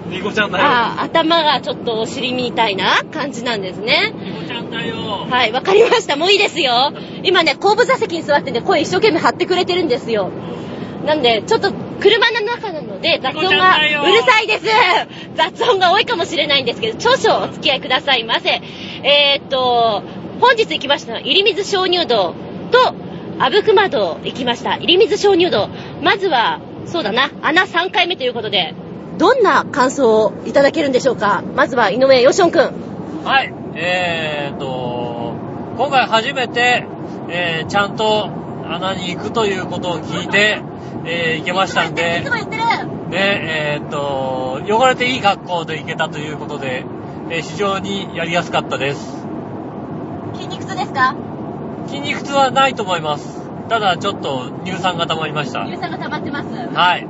ニコちゃんだよ。あー頭がちょっとお尻みたいな感じなんですね。ニコちゃんだよ。はい、わかりました。もういいですよ。今ね、後部座席に座ってて声一生懸命張ってくれてるんですよ。なんで、ちょっと車の中なので雑音がうるさいです。雑音が多いかもしれないんですけど、少々お付き合いくださいませ。えー、っと、本日行きました入水鍾乳洞と阿武隈洞行きました。入水鍾乳洞。まずは、そうだな、穴3回目ということで、どんな感想をいただけるんでしょうか？まずは井上よしおんくん。はい。えーと、今回初めて、えー、ちゃんと穴に行くということを聞いて、えー、行けましたんいでつ、も言ってるね、えーと、汚れていい格好で行けたということで、えー非常にやりやすかったです。筋肉痛ですか？筋肉痛はないと思います。ただちょっと乳酸が溜まりました。乳酸が溜まってます。はい。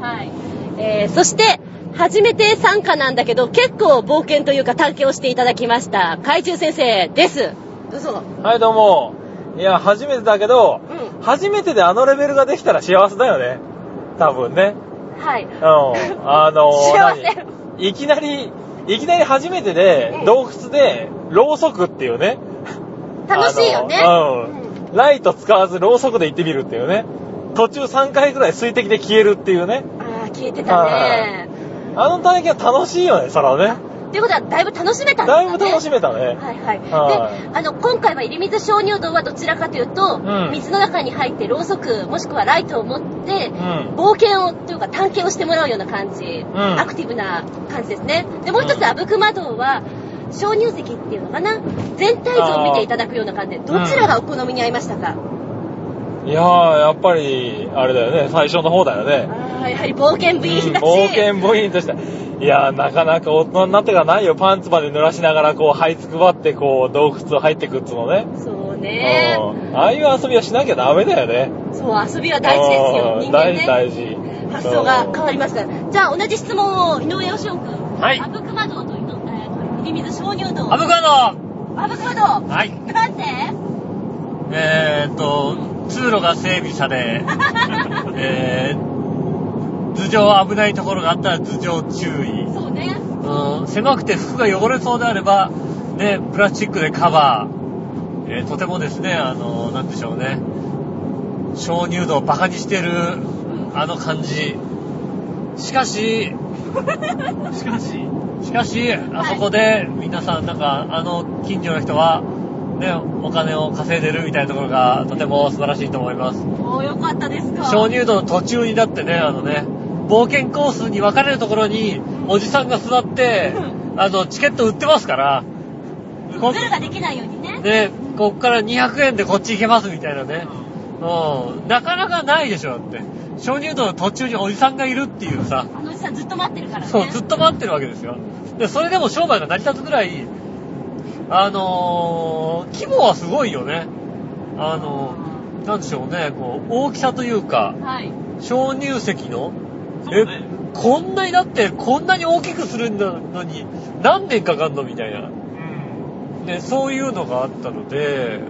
はい。えー、そして、初めて参加なんだけど、結構冒険というか探検をしていただきました、怪獣先生です。どうぞ。はい、どうも。いや、初めてだけど、うん。初めてであのレベルができたら幸せだよね。多分ね。はい。うん。あの 幸せ何いきなり、いきなり初めてでうん、洞窟で、ろうそくっていうね。楽しいよね。うん。ライト使わずろうそくで行ってみるっていうね。途中3回ぐらい水滴で消えるっていうね。ああ、消えてたね。あの体験は楽しいよね、そらね。っていうことは、だいぶ楽しめたんですかね。だいぶ楽しめたね。はいはい。はいで、あの、今回は入水鍾乳洞はどちらかというと、ん水の中に入ってろうそく、もしくはライトを持って、うん。冒険を、というか探検をしてもらうような感じ、んアクティブな感じですね。で、もう一つ、うん阿武隈洞は、鍾乳石っていうのかな？全体像を見ていただくような感じで、どちらがお好みに合いましたか、いやー、やっぱり、あれだよね、最初の方だよね。ああ、やはり冒険部員だし、冒険部員として。いやー、なかなか大人になってからないよ。パンツまで濡らしながら、こう、這いつくばって、こう、洞窟入ってくっつうのね。そうね。うん。ああいう遊びはしなきゃダメだよね。そう、遊びは大事ですよ。大事、ね。大事。発想が変わりますから。じゃあ、同じ質問を井上義雄くん。はい阿武隈洞と、えーアブカド阿武隈洞。はい。なんで？えーっと、通路が整備され、えー、頭上危ないところがあったら頭上注意。そうね。うん、狭くて服が汚れそうであれば、ね、プラスチックでカバー。えーとてもですね、あの、なんでしょうね。鍾乳洞をバカにしてる、あの感じ。しかし、しかし、しかし、あそこで皆さんなんか、あの近所の人は、ね、お金を稼いでるみたいなところがとても素晴らしいと思います。おー、よかったですか。鍾乳洞の途中になってね、あのね、冒険コースに分かれるところに、おじさんが座って、あの、チケット売ってますから、こズルができないようにね。ね、こっから200円でこっち行けますみたいなね。うん。なかなかないでしょ、だって。鍾乳洞の途中におじさんがいるっていうさ、あのおじさんずっと待ってるからね。そう、ずっと待ってるわけですよ。で、それでも商売が成り立つぐらい、あのー規模はすごいよね。あのーなんでしょうね、こう、大きさというか、はい。鍾乳石の、そうねこんなにだって、こんなに大きくするのに、何年かかんのみたいな。うん。ね、そういうのがあったので、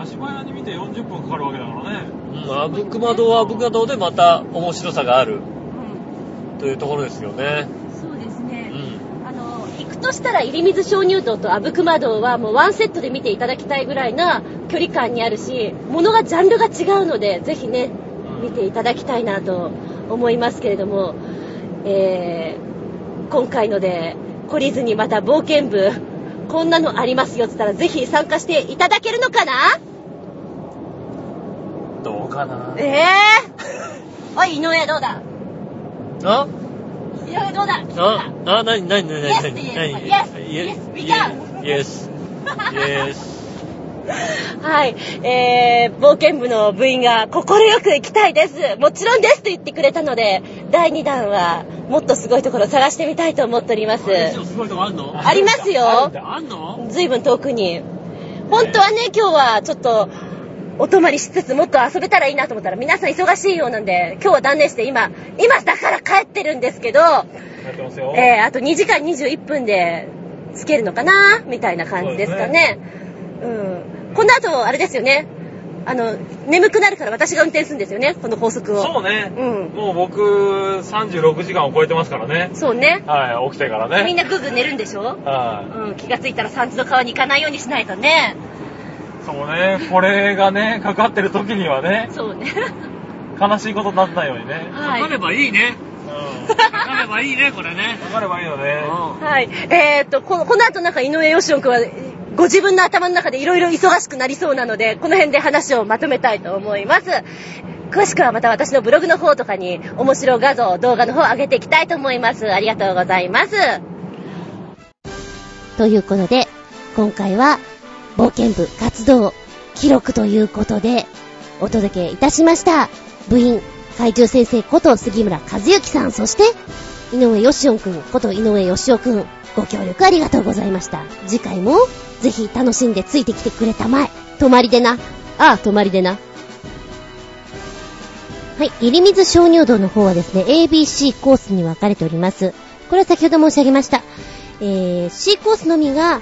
足早に見て40分かかるわけだからね。うん、あぶくま堂はあぶくま堂でまた面白さがあるうん。というところですよね。そうですうね。ん。あの、行くとしたら入水鍾乳洞と阿武隈洞はもうワンセットで見ていただきたいぐらいな距離感にあるし、物がジャンルが違うので、ぜひね、見ていただきたいなと思いますけれども、えー、今回ので懲りずにまた冒険部、こんなのありますよって言ったらぜひ参加していただけるのかな？どうかな？ええー、おい、井上どうだ？あ？井上どうだ？あ、あ、なになになになになに Yes なに Yes Yes We can. イエス。イエス。はい。えー、冒険部の部員が心よく行きたいです。もちろんですと言ってくれたので、第2弾はもっとすごいところを探してみたいと思っております。すごいとこあんの？ありますよあいぶん遠くに。本当はね、今日はちょっと、お泊まりしつつもっと遊べたらいいなと思ったら皆さん忙しいようなんで、今日は断念して今、今だから帰ってるんですけど。えー、あと2時間21分でつけるのかな？みたいな感じですかね。うん。この後、あれですよね。あの、眠くなるから私が運転するんですよね、この高速を。そうね。うんもう僕、36時間を超えてますからね。そうね。はい、起きてからね。みんなぐぐ寝るんでしょ？はうん、気がついたら三途の川に行かないようにしないとね。い。そうね、これがね、かかってる時にはね、そうね。悲しいことにならないようにね。はいかかればいいね。うん。かかればいいね、これね。かかればいいよね。はい。えー、っと、このこの後なんか井上義雄君は、ご自分の頭の中でいろいろ忙しくなりそうなので、この辺で話をまとめたいと思います。詳しくはまた私のブログの方とかに面白画像、動画の方を上げていきたいと思います。ありがとうございます。ということで、今回は冒険部活動記録ということでお届けいたしました。部員、怪獣先生こと杉村和之さん、そして井上義雄くんこと井上義雄くん、ご協力ありがとうございました。次回もぜひ楽しんでついてきてくれたまえ。泊まりでな。ああ、泊まりでな。はい、入水鍾乳洞の方はですね、ABC コースに分かれております。これは先ほど申し上げました。えー、C コースのみが、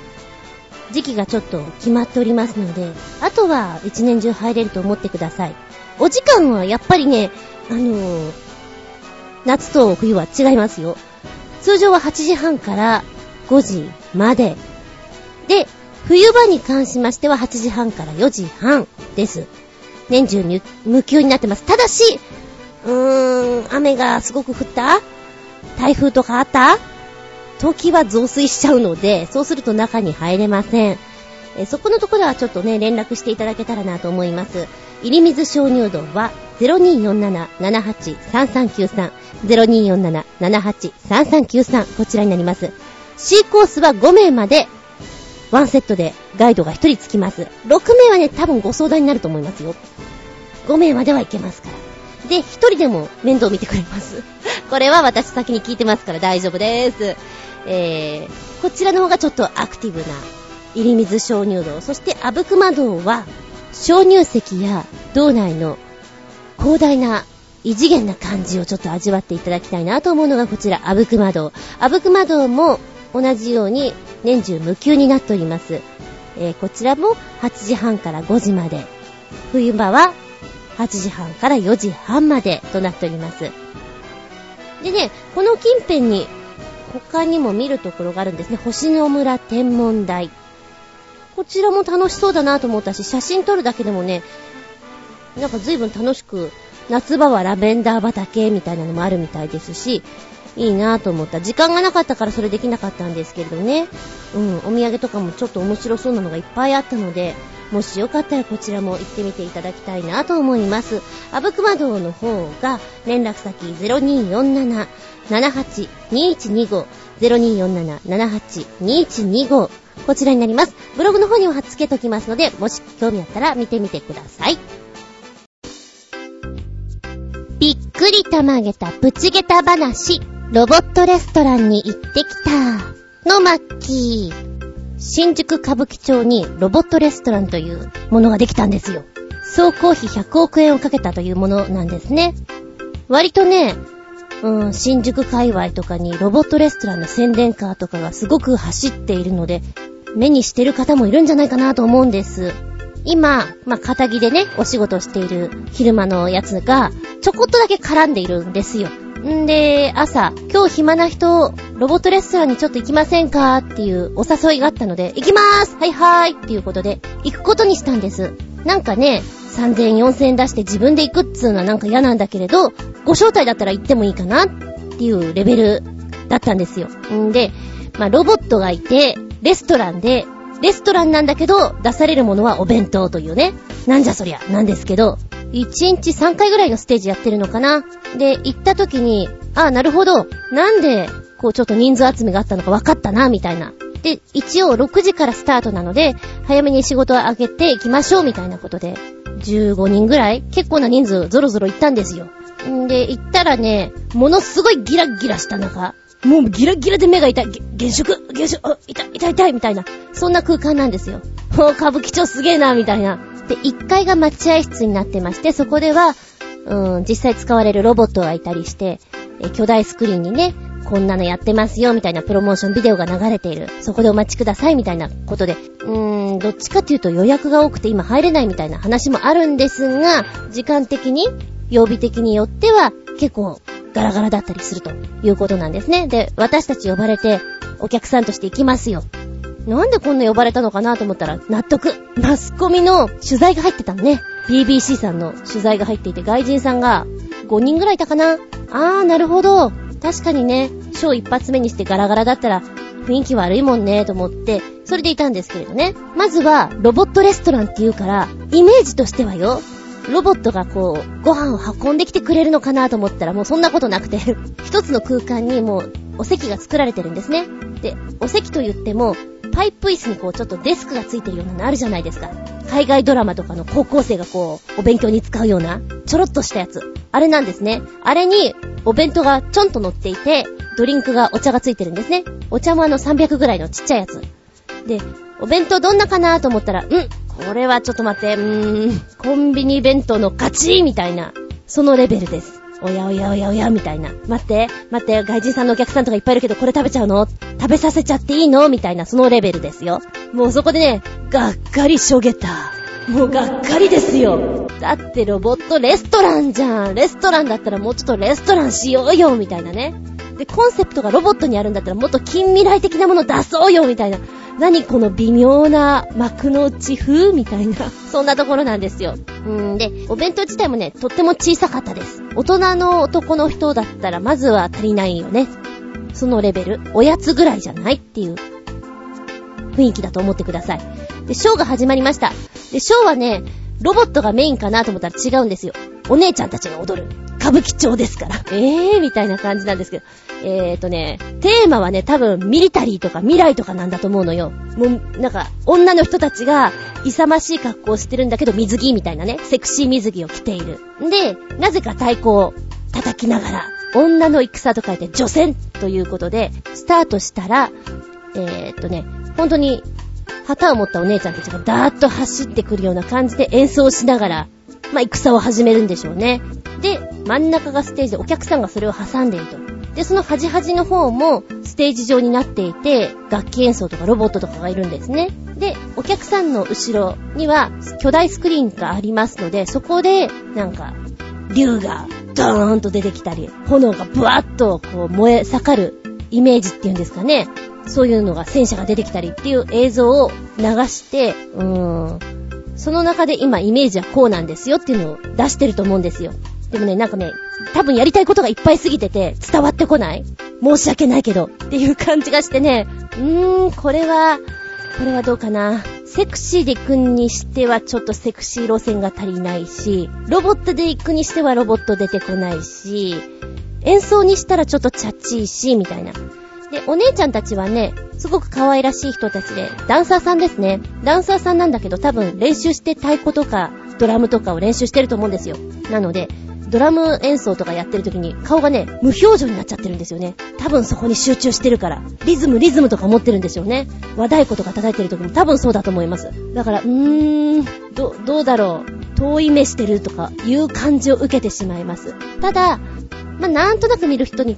時期がちょっと決まっておりますので、あとは一年中入れると思ってください。お時間はやっぱりね、あのー夏と冬は違いますよ。通常は8時半から5時まで。で、冬場に関しましては8時半から4時半です。年中無休になってます。ただし、うーん、雨がすごく降った台風とかあった時は増水しちゃうので、そうすると中に入れません。えそこのところはちょっとね、連絡していただけたらなと思います。入水鍾乳洞は0247-783393 0247-783393こちらになります。C コースは5名までワンセットでガイドが1人つきます。6名はね、多分ご相談になると思いますよ。5名まではいけますから。で、1人でも面倒見てくれます。これは私先に聞いてますから大丈夫です。えー、こちらの方がちょっとアクティブな入り水鍾乳洞。そして、阿武隈洞は、鍾乳石や洞内の広大な異次元な感じをちょっと味わっていただきたいなと思うのがこちら、阿武隈洞。阿武隈洞も同じように年中無休になっております。えーこちらも8時半から5時まで。冬場は8時半から4時半までとなっております。でね、この近辺に他にも見るところがあるんですね。星の村天文台。こちらも楽しそうだなと思ったし、写真撮るだけでもね、なんか随分楽しく、夏場はラベンダー畑みたいなのもあるみたいですし、いいなと思った。時間がなかったからそれできなかったんですけれどね。うん、お土産とかもちょっと面白そうなのがいっぱいあったので、もしよかったらこちらも行ってみていただきたいなと思います。阿武隈道の方が連絡先0247-782125 0247-782125こちらになります。ブログの方には貼っ付けときますので、もし興味あったら見てみてください。びっくりたまげたプチゲタ話。ロボットレストランに行ってきた。のマッキー。新宿歌舞伎町にロボットレストランというものができたんですよ。総工費100億円をかけたというものなんですね。割とね、うん、新宿界隈とかにロボットレストランの宣伝カーとかがすごく走っているので、目にしてる方もいるんじゃないかなと思うんです。今、まあ、肩着でね、お仕事している昼間のやつが、ちょこっとだけ絡んでいるんですよ。んで、朝、今日暇な人、ロボットレストランにちょっと行きませんかっていうお誘いがあったので、行きまーすはいはーいっていうことで、行くことにしたんです。なんかね、3000円、4000円出して自分で行くっつうのはなんか嫌なんだけれど、ご招待だったら行ってもいいかなっていうレベルだったんですよ。んで、まあ、ロボットがいて、レストランで、レストランなんだけど、出されるものはお弁当というね。なんじゃそりゃ、なんですけど、1日3回ぐらいのステージやってるのかな。で、行った時に、ああ、なるほど。なんで、こうちょっと人数集めがあったのか分かったな、みたいな。で、一応6時からスタートなので、早めに仕事を上げていきましょう、みたいなことで、15人ぐらい結構な人数ゾロゾロ行ったんですよ。んで、行ったらね、ものすごいギラギラした中、もうギラギラで目が痛い。げ現職現職あ、痛い、痛い、痛い、みたいな。そんな空間なんですよ。もう歌舞伎町すげえな、みたいな。で、1階が待合室になってまして、そこでは、うん、実際使われるロボットがいたりして、え巨大スクリーンにね、こんなのやってますよ、みたいなプロモーションビデオが流れている。そこでお待ちください、みたいなことで。うーん、どっちかっていうと予約が多くて今入れないみたいな話もあるんですが、時間的に、曜日的によっては、結構ガラガラだったりするということなんですね。で、私たち呼ばれて、お客さんとして行きますよ。なんでこんな呼ばれたのかなと思ったら、納得。マスコミの取材が入ってたのね。BBC さんの取材が入っていて、外人さんが5人ぐらいいたかな。あー、なるほど。確かにね、ショー一発目にしてガラガラだったら、雰囲気悪いもんね、と思って、それでいたんですけれどね。まずは、ロボットレストランっていうから、イメージとしてはよ、ロボットがこう、ご飯を運んできてくれるのかなと思ったらもうそんなことなくて 一つの空間にもうお席が作られてるんですね。で、お席と言っても、パイプ椅子にこうちょっとデスクがついてるようなのあるじゃないですか。海外ドラマとかの高校生がこう、お勉強に使うような、ちょろっとしたやつ。あれなんですね。あれに、お弁当がちょんと乗っていて、ドリンクがお茶がついてるんですね。お茶もあの300ぐらいのちっちゃいやつ。で、お弁当どんなかなと思ったら、うんこれはちょっと待って、うーん、コンビニ弁当の勝ちみたいな、そのレベルです。おやおやおやおや、みたいな。待って、待って、外人さんのお客さんとかいっぱいいるけど、これ食べちゃうの？食べさせちゃっていいの？みたいな、そのレベルですよ。もうそこでね、がっかりしょげた。もうがっかりですよ。だってロボットレストランじゃん。レストランだったらもうちょっとレストランしようよ、みたいなね。で、コンセプトがロボットにあるんだったらもっと近未来的なもの出そうよ、みたいな。何この微妙な幕の内風みたいな、そんなところなんですよ。うんで、お弁当自体もね、とっても小さかったです。大人の男の人だったらまずは足りないよね。そのレベル。おやつぐらいじゃないっていう雰囲気だと思ってください。で、ショーが始まりました。で、ショーはね、ロボットがメインかなと思ったら違うんですよ。お姉ちゃんたちが踊る。歌舞伎町ですから。えーみたいな感じなんですけど。えーとね、テーマはね、多分ミリタリーとか未来とかなんだと思うのよ。もう、なんか、女の人たちが、勇ましい格好をしてるんだけど水着みたいなね、セクシー水着を着ている。で、なぜか太鼓を叩きながら、女の戦と書いて女戦ということで、スタートしたら、えーとね、本当に、旗を持ったお姉ちゃんたちがダーッと走ってくるような感じで演奏しながら、まあ、戦を始めるんでしょうね。で、真ん中がステージでお客さんがそれを挟んでいると。で、その端々の方もステージ上になっていて、楽器演奏とかロボットとかがいるんですね。で、お客さんの後ろには巨大スクリーンがありますので、そこで、なんか、竜がドーンと出てきたり、炎がブワッとこう燃え盛るイメージっていうんですかね。そういうのが戦車が出てきたりっていう映像を流して、うーん、その中で今イメージはこうなんですよっていうのを出してると思うんですよ。でもね、なんかね、多分やりたいことがいっぱいすぎてて伝わってこない申し訳ないけどっていう感じがしてね、うーん、これは、これはどうかな。セクシーで行くにしてはちょっとセクシー路線が足りないし、ロボットで行くにしてはロボット出てこないし、演奏にしたらちょっとチャッチーし、みたいな。で、お姉ちゃんたちはね、すごく可愛らしい人たちで、ダンサーさんですね。ダンサーさんなんだけど多分練習して太鼓とかドラムとかを練習してると思うんですよ。なので、ドラム演奏とかやってる時に顔がね、無表情になっちゃってるんですよね。多分そこに集中してるから。リズム、リズムとか持ってるんですよね。和太鼓とか叩いてる時も多分そうだと思います。だから、うーん、ど、どうだろう。遠い目してるとかいう感じを受けてしまいます。ただ、まあ、なんとなく見る人に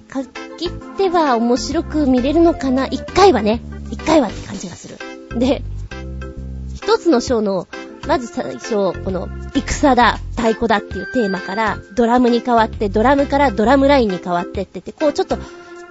限っては面白く見れるのかな？一回はね。一回はって感じがする。で、一つのショーの、まず最初、この、戦だ、太鼓だっていうテーマから、ドラムに変わって、ドラムからドラムラインに変わってってって、こうちょっと、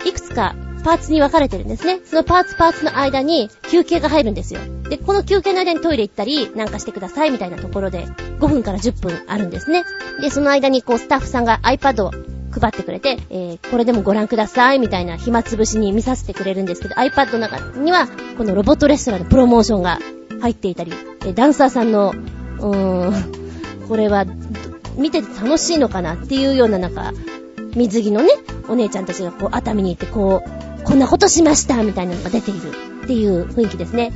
いくつかパーツに分かれてるんですね。そのパーツパーツの間に休憩が入るんですよ。で、この休憩の間にトイレ行ったり、なんかしてくださいみたいなところで、5分から10分あるんですね。で、その間にこうスタッフさんが iPad を配ってくれて、えー、これでもご覧くださいみたいな暇つぶしに見させてくれるんですけど、iPad の中には、このロボットレストランのプロモーションが入っていたり、えダンサーさんの、うーん、これは、見てて楽しいのかなっていうようななんか、水着のね、お姉ちゃんたちがこう、熱海に行ってこう、こんなことしましたみたいなのが出ているっていう雰囲気ですね。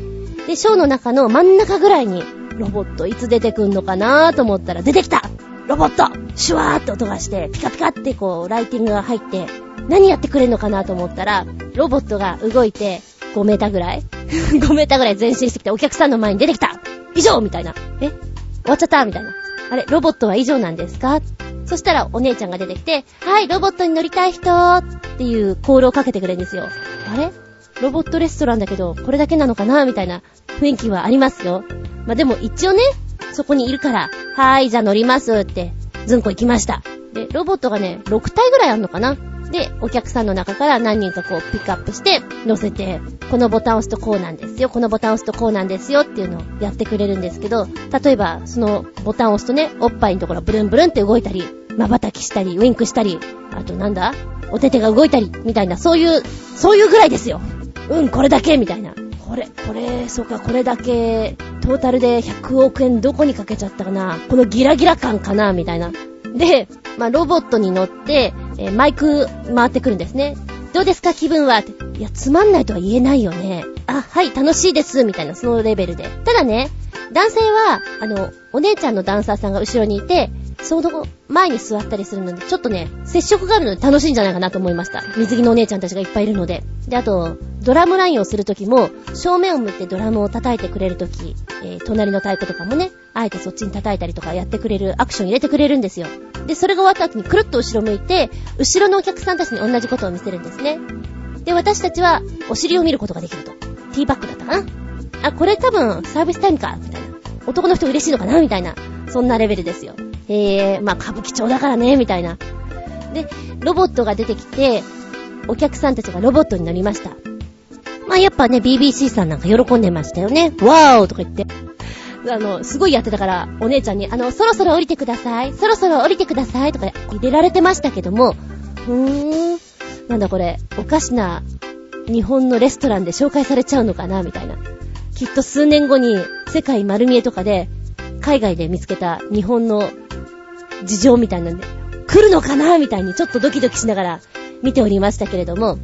で、ショーの中の真ん中ぐらいに、ロボットいつ出てくんのかなと思ったら、出てきたロボットシュワーって音がして、ピカピカってこう、ライティングが入って、何やってくれんのかなと思ったら、ロボットが動いて、5メーターぐらい ?5 メーターぐらい前進してきて、お客さんの前に出てきた以上みたいな。え？終わっちゃったみたいな。あれ、ロボットは以上なんですか？そしたらお姉ちゃんが出てきて、はい、ロボットに乗りたい人っていうコールをかけてくれるんですよ。あれ？ロボットレストランだけど、これだけなのかな？みたいな雰囲気はありますよ。まあ、でも一応ね、そこにいるから、はーい、じゃあ乗りますって、ずんこ行きました。で、ロボットがね、6体ぐらいあんのかなで、お客さんの中から何人かこうピックアップして乗せて、このボタン押すとこうなんですよ、このボタン押すとこうなんですよっていうのをやってくれるんですけど、例えばそのボタン押すとね、おっぱいのところブルンブルンって動いたり、瞬きしたり、ウィンクしたり、あとなんだお手手が動いたり、みたいな、そういう、そういうぐらいですよ。うん、これだけ、みたいな。これ、これ、そうか、これだけ、トータルで100億円どこにかけちゃったかなこのギラギラ感かなみたいな。で、まあ、ロボットに乗って、えー、マイク回ってくるんですね。どうですか気分は？いや、つまんないとは言えないよね。あ、はい、楽しいです、みたいな、そのレベルで。ただね、男性は、あの、お姉ちゃんのダンサーさんが後ろにいて、その前に座ったりするので、ちょっとね、接触があるので楽しいんじゃないかなと思いました。水着のお姉ちゃんたちがいっぱいいるので。で、あと、ドラムラインをするときも、正面を向ってドラムを叩いてくれるとき、えー、隣の太鼓とかもね、あえてそっちに叩いたりとかやってくれる、アクション入れてくれるんですよ。で、それが終わった後にくるっと後ろ向いて、後ろのお客さんたちに同じことを見せるんですね。で、私たちは、お尻を見ることができると。ティーバッグだったかなあ、これ多分、サービスタイムか、みたいな。男の人嬉しいのかなみたいな。そんなレベルですよ。えー、まあ歌舞伎町だからね、みたいな。で、ロボットが出てきて、お客さんたちがロボットに乗りました。まあやっぱね、BBC さんなんか喜んでましたよね。ワーオとか言って。あの、すごいやってたから、お姉ちゃんに、あの、そろそろ降りてください。そろそろ降りてください。とか入れられてましたけども、うーん、なんだこれ、おかしな日本のレストランで紹介されちゃうのかなみたいな。きっと数年後に世界丸見えとかで海外で見つけた日本の事情みたいなんで、来るのかなみたいにちょっとドキドキしながら見ておりましたけれども。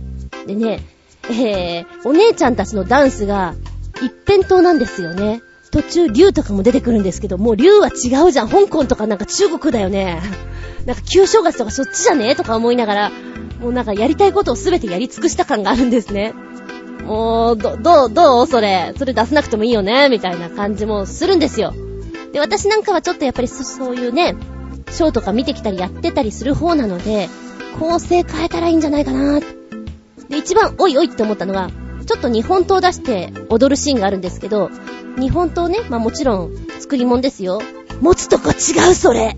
でね、えー、お姉ちゃんたちのダンスが一辺倒なんですよね。途中竜とかも出てくるんですけど、もう竜は違うじゃん。香港とかなんか中国だよね。なんか旧正月とかそっちじゃねとか思いながら、もうなんかやりたいことをすべてやり尽くした感があるんですね。もう、ど、どう、どうそれ。それ出さなくてもいいよねみたいな感じもするんですよ。で、私なんかはちょっとやっぱりそそういうね、ショーとか見てきたりやってたりする方なので、構成変えたらいいんじゃないかな。で、一番おいおいって思ったのが、ちょっと日本刀出して踊るシーンがあるんですけど、日本刀ね、まあもちろん作り物ですよ。持つとこ違うそれ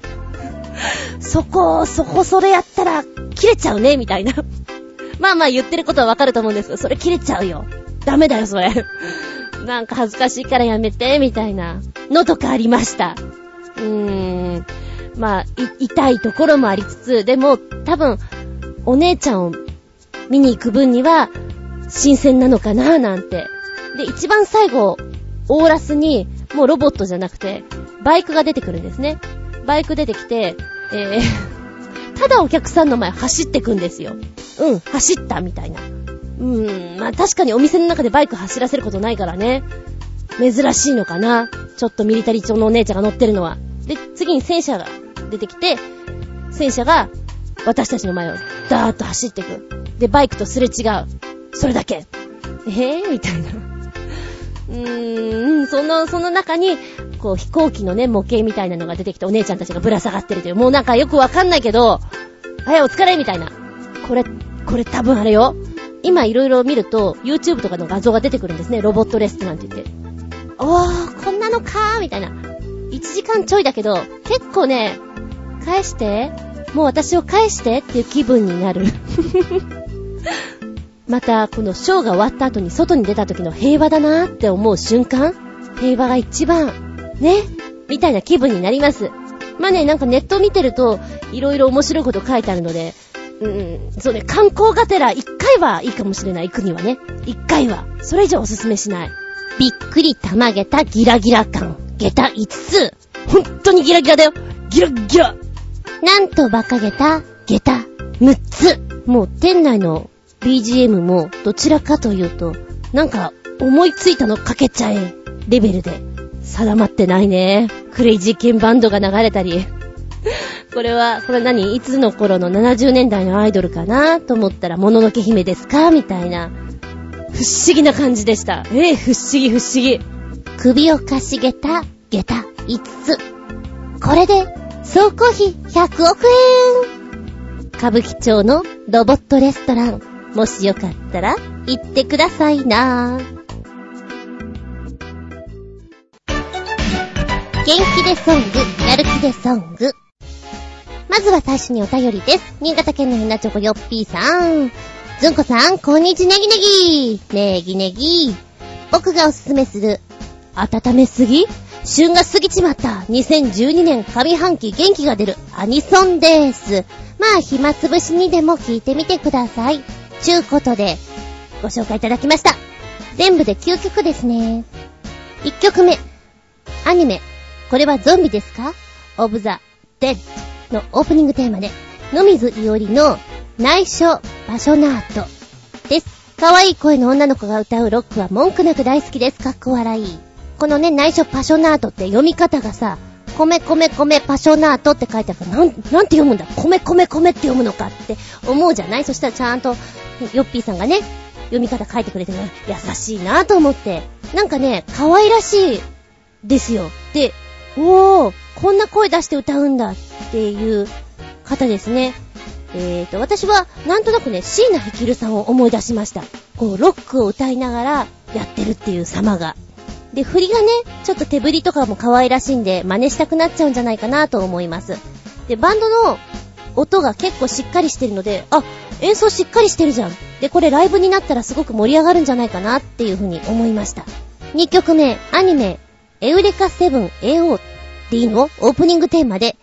そこ、そこそれやったら切れちゃうね、みたいなまあまあ言ってることはわかると思うんですけど、それ切れちゃうよ。ダメだよ、それなんか恥ずかしいからやめて、みたいなのとかありました。うーん。まあ、痛いところもありつつ、でも、多分、お姉ちゃんを見に行く分には、新鮮なのかななんて。で、一番最後、オーラスに、もうロボットじゃなくて、バイクが出てくるんですね。バイク出てきて、えー、ただお客さんの前走ってくんですよ。うん、走ったみたいな。うーん、まあ確かにお店の中でバイク走らせることないからね。珍しいのかな。ちょっとミリタリー調のお姉ちゃんが乗ってるのは。で、次に戦車が出てきて、戦車が私たちの前をダーッと走っていく。で、バイクとすれ違う。それだけ。えぇ、ー、みたいな。うーん、その、その中に、こう飛行機のね、模型みたいなのが出てきてお姉ちゃんたちがぶら下がってるという、もうなんかよくわかんないけど、はい、お疲れみたいな。これ、これ多分あれよ。今いろいろ見ると、YouTube とかの画像が出てくるんですね。ロボットレストランって言って。おー、こんなのかーみたいな。1時間ちょいだけど、結構ね、返して、もう私を返してっていう気分になる。また、このショーが終わった後に外に出た時の平和だなーって思う瞬間、平和が一番、ね、みたいな気分になります。まあね、なんかネット見てると、いろいろ面白いこと書いてあるので、うん、そうね、観光がてら一回はいいかもしれない、行くにはね。一回は。それ以上おすすめしない。びっくりたまげたギラギラ感。下駄5つ。ほんとにギラギラだよ。ギラギラ。なんと馬鹿げた下駄6つ。もう店内の BGM もどちらかというと、なんか思いついたのかけちゃえレベルで定まってないね。クレイジーケンバンドが流れたり。これは、これ何？いつの頃の70年代のアイドルかなと思ったら、もののけ姫ですか？みたいな。不思議な感じでした。ええ、不思議不思議。首をかしげた下駄5つ。これで、総工費100億円歌舞伎町のロボットレストラン。もしよかったら、行ってくださいな。元気でソング、やる気でソング。まずは最初にお便りです。新潟県のひなチョコよっぴーさん。ずんこさん、こんにちねぎねぎ。ねぎねぎ。僕がおすすめする、温めすぎ旬が過ぎちまった2012年上半期元気が出るアニソンです。まあ、暇つぶしにでも聞いてみてください。ちゅうことで、ご紹介いただきました。全部で9曲ですね。1曲目。アニメ、これはゾンビですか？オブザ・デッドのオープニングテーマで、野水いおりの内緒パショナートです。可愛い声の女の子が歌うロックは文句なく大好きです。かっこ笑い。このね、内緒パショナートって読み方がさ、米米米パショナートって書いてあるから、なん、なんて読むんだ？米米米って読むのかって思うじゃない？そしたらちゃんと、ヨッピーさんがね、読み方書いてくれてる優しいなと思って。なんかね、可愛らしいですよ。で、おー、こんな声出して歌うんだっていう方ですね。えーと、私はなんとなくね、椎名ヒキルさんを思い出しました。こう、ロックを歌いながらやってるっていう様が。で、振りがね、ちょっと手振りとかも可愛らしいんで、真似したくなっちゃうんじゃないかなと思います。で、バンドの音が結構しっかりしてるので、あ、演奏しっかりしてるじゃん。で、これライブになったらすごく盛り上がるんじゃないかなっていう風に思いました。2曲目、アニメ、エウレカセブン AO っていいのオープニングテーマで、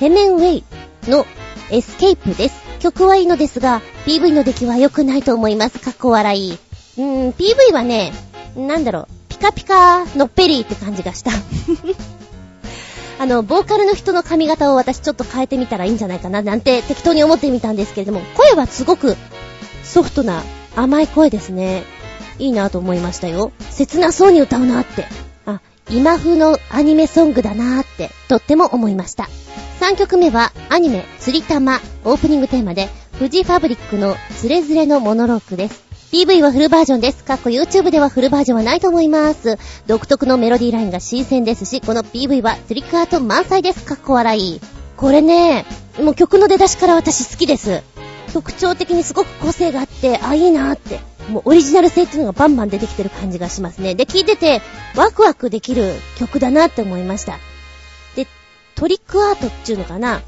Hemenway の Escape です。曲はいいのですが、PV の出来は良くないと思います。かっこ笑い。うーん、PV はね、なんだろう、ピカピカのっぺりって感じがした。あの、ボーカルの人の髪型を私ちょっと変えてみたらいいんじゃないかななんて適当に思ってみたんですけれども、声はすごくソフトな甘い声ですね。いいなと思いましたよ。切なそうに歌うなって。あ今風のアニメソングだなってとっても思いました。3曲目はアニメ釣り玉オープニングテーマで富士ファブリックのズレズレのモノロークです。PV はフルバージョンです。かっこ YouTube ではフルバージョンはないと思います。独特のメロディーラインが新鮮ですし、この PV はトリックアート満載です。かっこ笑い。これね、もう曲の出だしから私好きです。特徴的にすごく個性があって、あ、いいなってもうオリジナル性っていうのがバンバン出てきてる感じがしますね。で、聴いててワクワクできる曲だなって思いました。で、トリックアートっていうのかな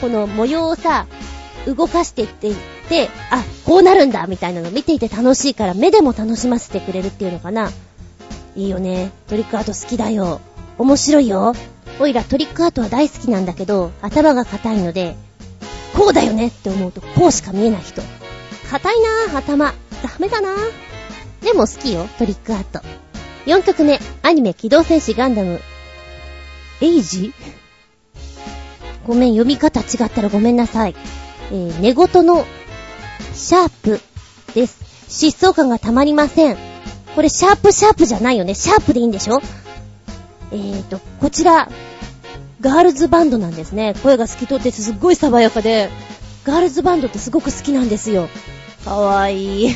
この模様をさ、動かしていっていって、あ、こうなるんだみたいなの見ていて楽しいから目でも楽しませてくれるっていうのかないいよね。トリックアート好きだよ。面白いよ。おいらトリックアートは大好きなんだけど、頭が硬いので、こうだよねって思うとこうしか見えない人。硬いなぁ、頭。ダメだなぁでも好きよ、トリックアート。4曲目、アニメ機動戦士ガンダム。エイジ？ごめん、読み方違ったらごめんなさい。えー、寝言のシャープです。疾走感がたまりません。これシャープシャープじゃないよね。シャープでいいんでしょ？えーと、こちら、ガールズバンドなんですね。声が透き通ってすっごい爽やかで、ガールズバンドってすごく好きなんですよ。かわいい。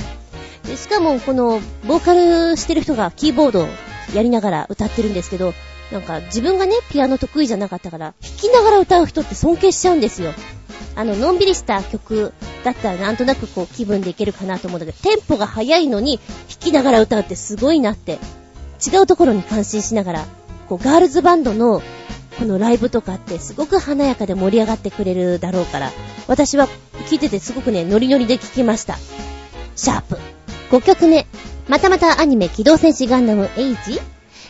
で、しかもこの、ボーカルしてる人がキーボードをやりながら歌ってるんですけど、なんか自分がね、ピアノ得意じゃなかったから、弾きながら歌う人って尊敬しちゃうんですよ。あの、のんびりした曲だったらなんとなくこう気分でいけるかなと思うんだけど、テンポが速いのに弾きながら歌うってすごいなって、違うところに感心しながら、こうガールズバンドのこのライブとかってすごく華やかで盛り上がってくれるだろうから、私は聞いててすごくね、ノリノリで聞きました。シャープ。5曲目。またまたアニメ機動戦士ガンダムエイジ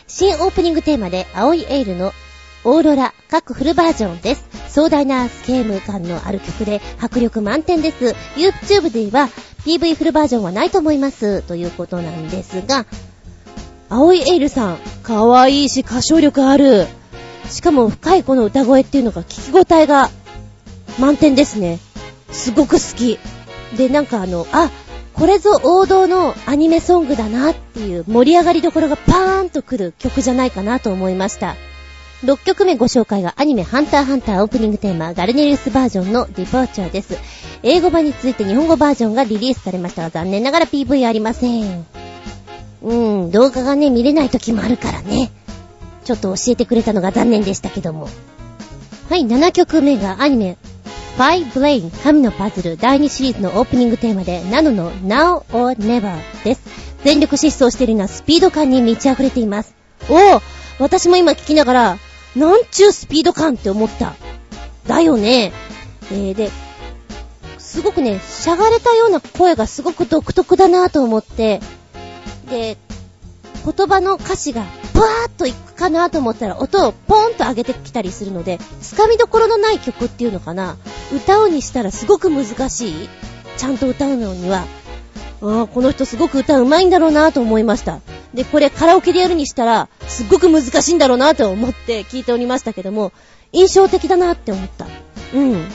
新オープニングテーマで青いエールのオーロラ、各フルバージョンです。壮大なスケーム感のある曲で迫力満点です。YouTube では PV フルバージョンはないと思います。ということなんですが、青いエールさん、可愛いし歌唱力ある。しかも深いこの歌声っていうのが聞き応えが満点ですね。すごく好き。で、なんかあの、あ、これぞ王道のアニメソングだなっていう盛り上がりどころがパーンとくる曲じゃないかなと思いました。6曲目ご紹介がアニメハンターハンターオープニングテーマガルネリウスバージョンのディパーチャーです。英語版について日本語バージョンがリリースされましたが残念ながら PV ありません。うん、動画がね、見れない時もあるからね。ちょっと教えてくれたのが残念でしたけども。はい、7曲目がアニメ、ファイブレイン神のパズル第2シリーズのオープニングテーマで、ナノの Now or Never です。全力疾走しているようなスピード感に満ち溢れています。おお私も今聞きながら、なんちゅうスピード感って思った。だよね。えー、で、すごくね、しゃがれたような声がすごく独特だなと思って、で、言葉の歌詞がブワーっといくかなと思ったら音をポーンと上げてきたりするので、つかみどころのない曲っていうのかな。歌うにしたらすごく難しい。ちゃんと歌うのには。ああ、この人すごく歌うまいんだろうなと思いました。で、これカラオケでやるにしたら、すっごく難しいんだろうなと思って聞いておりましたけども、印象的だなって思った。うん。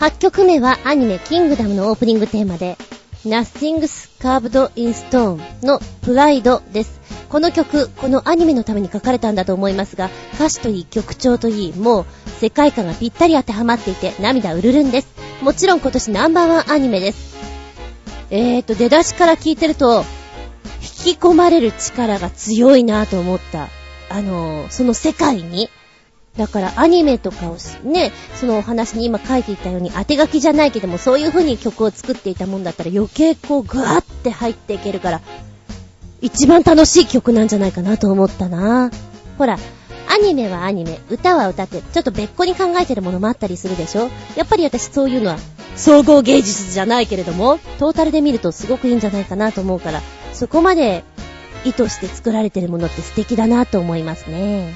8曲目はアニメキングダムのオープニングテーマで、Nothing's Carved in Stone のプライドです。この曲、このアニメのために書かれたんだと思いますが、歌詞といい曲調といい、もう世界観がぴったり当てはまっていて涙うるるんです。もちろん今年ナンバーワンアニメです。えーと、出だしから聞いてると、引き込まれる力が強いなと思った。あのー、その世界に。だからアニメとかをね、そのお話に今書いていたように当て書きじゃないけどもそういう風に曲を作っていたもんだったら余計こうグワーって入っていけるから一番楽しい曲なんじゃないかなと思ったな。ほら、アニメはアニメ、歌は歌ってちょっと別個に考えてるものもあったりするでしょ？やっぱり私そういうのは総合芸術じゃないけれどもトータルで見るとすごくいいんじゃないかなと思うからそこまで意図して作られてるものって素敵だなと思いますね。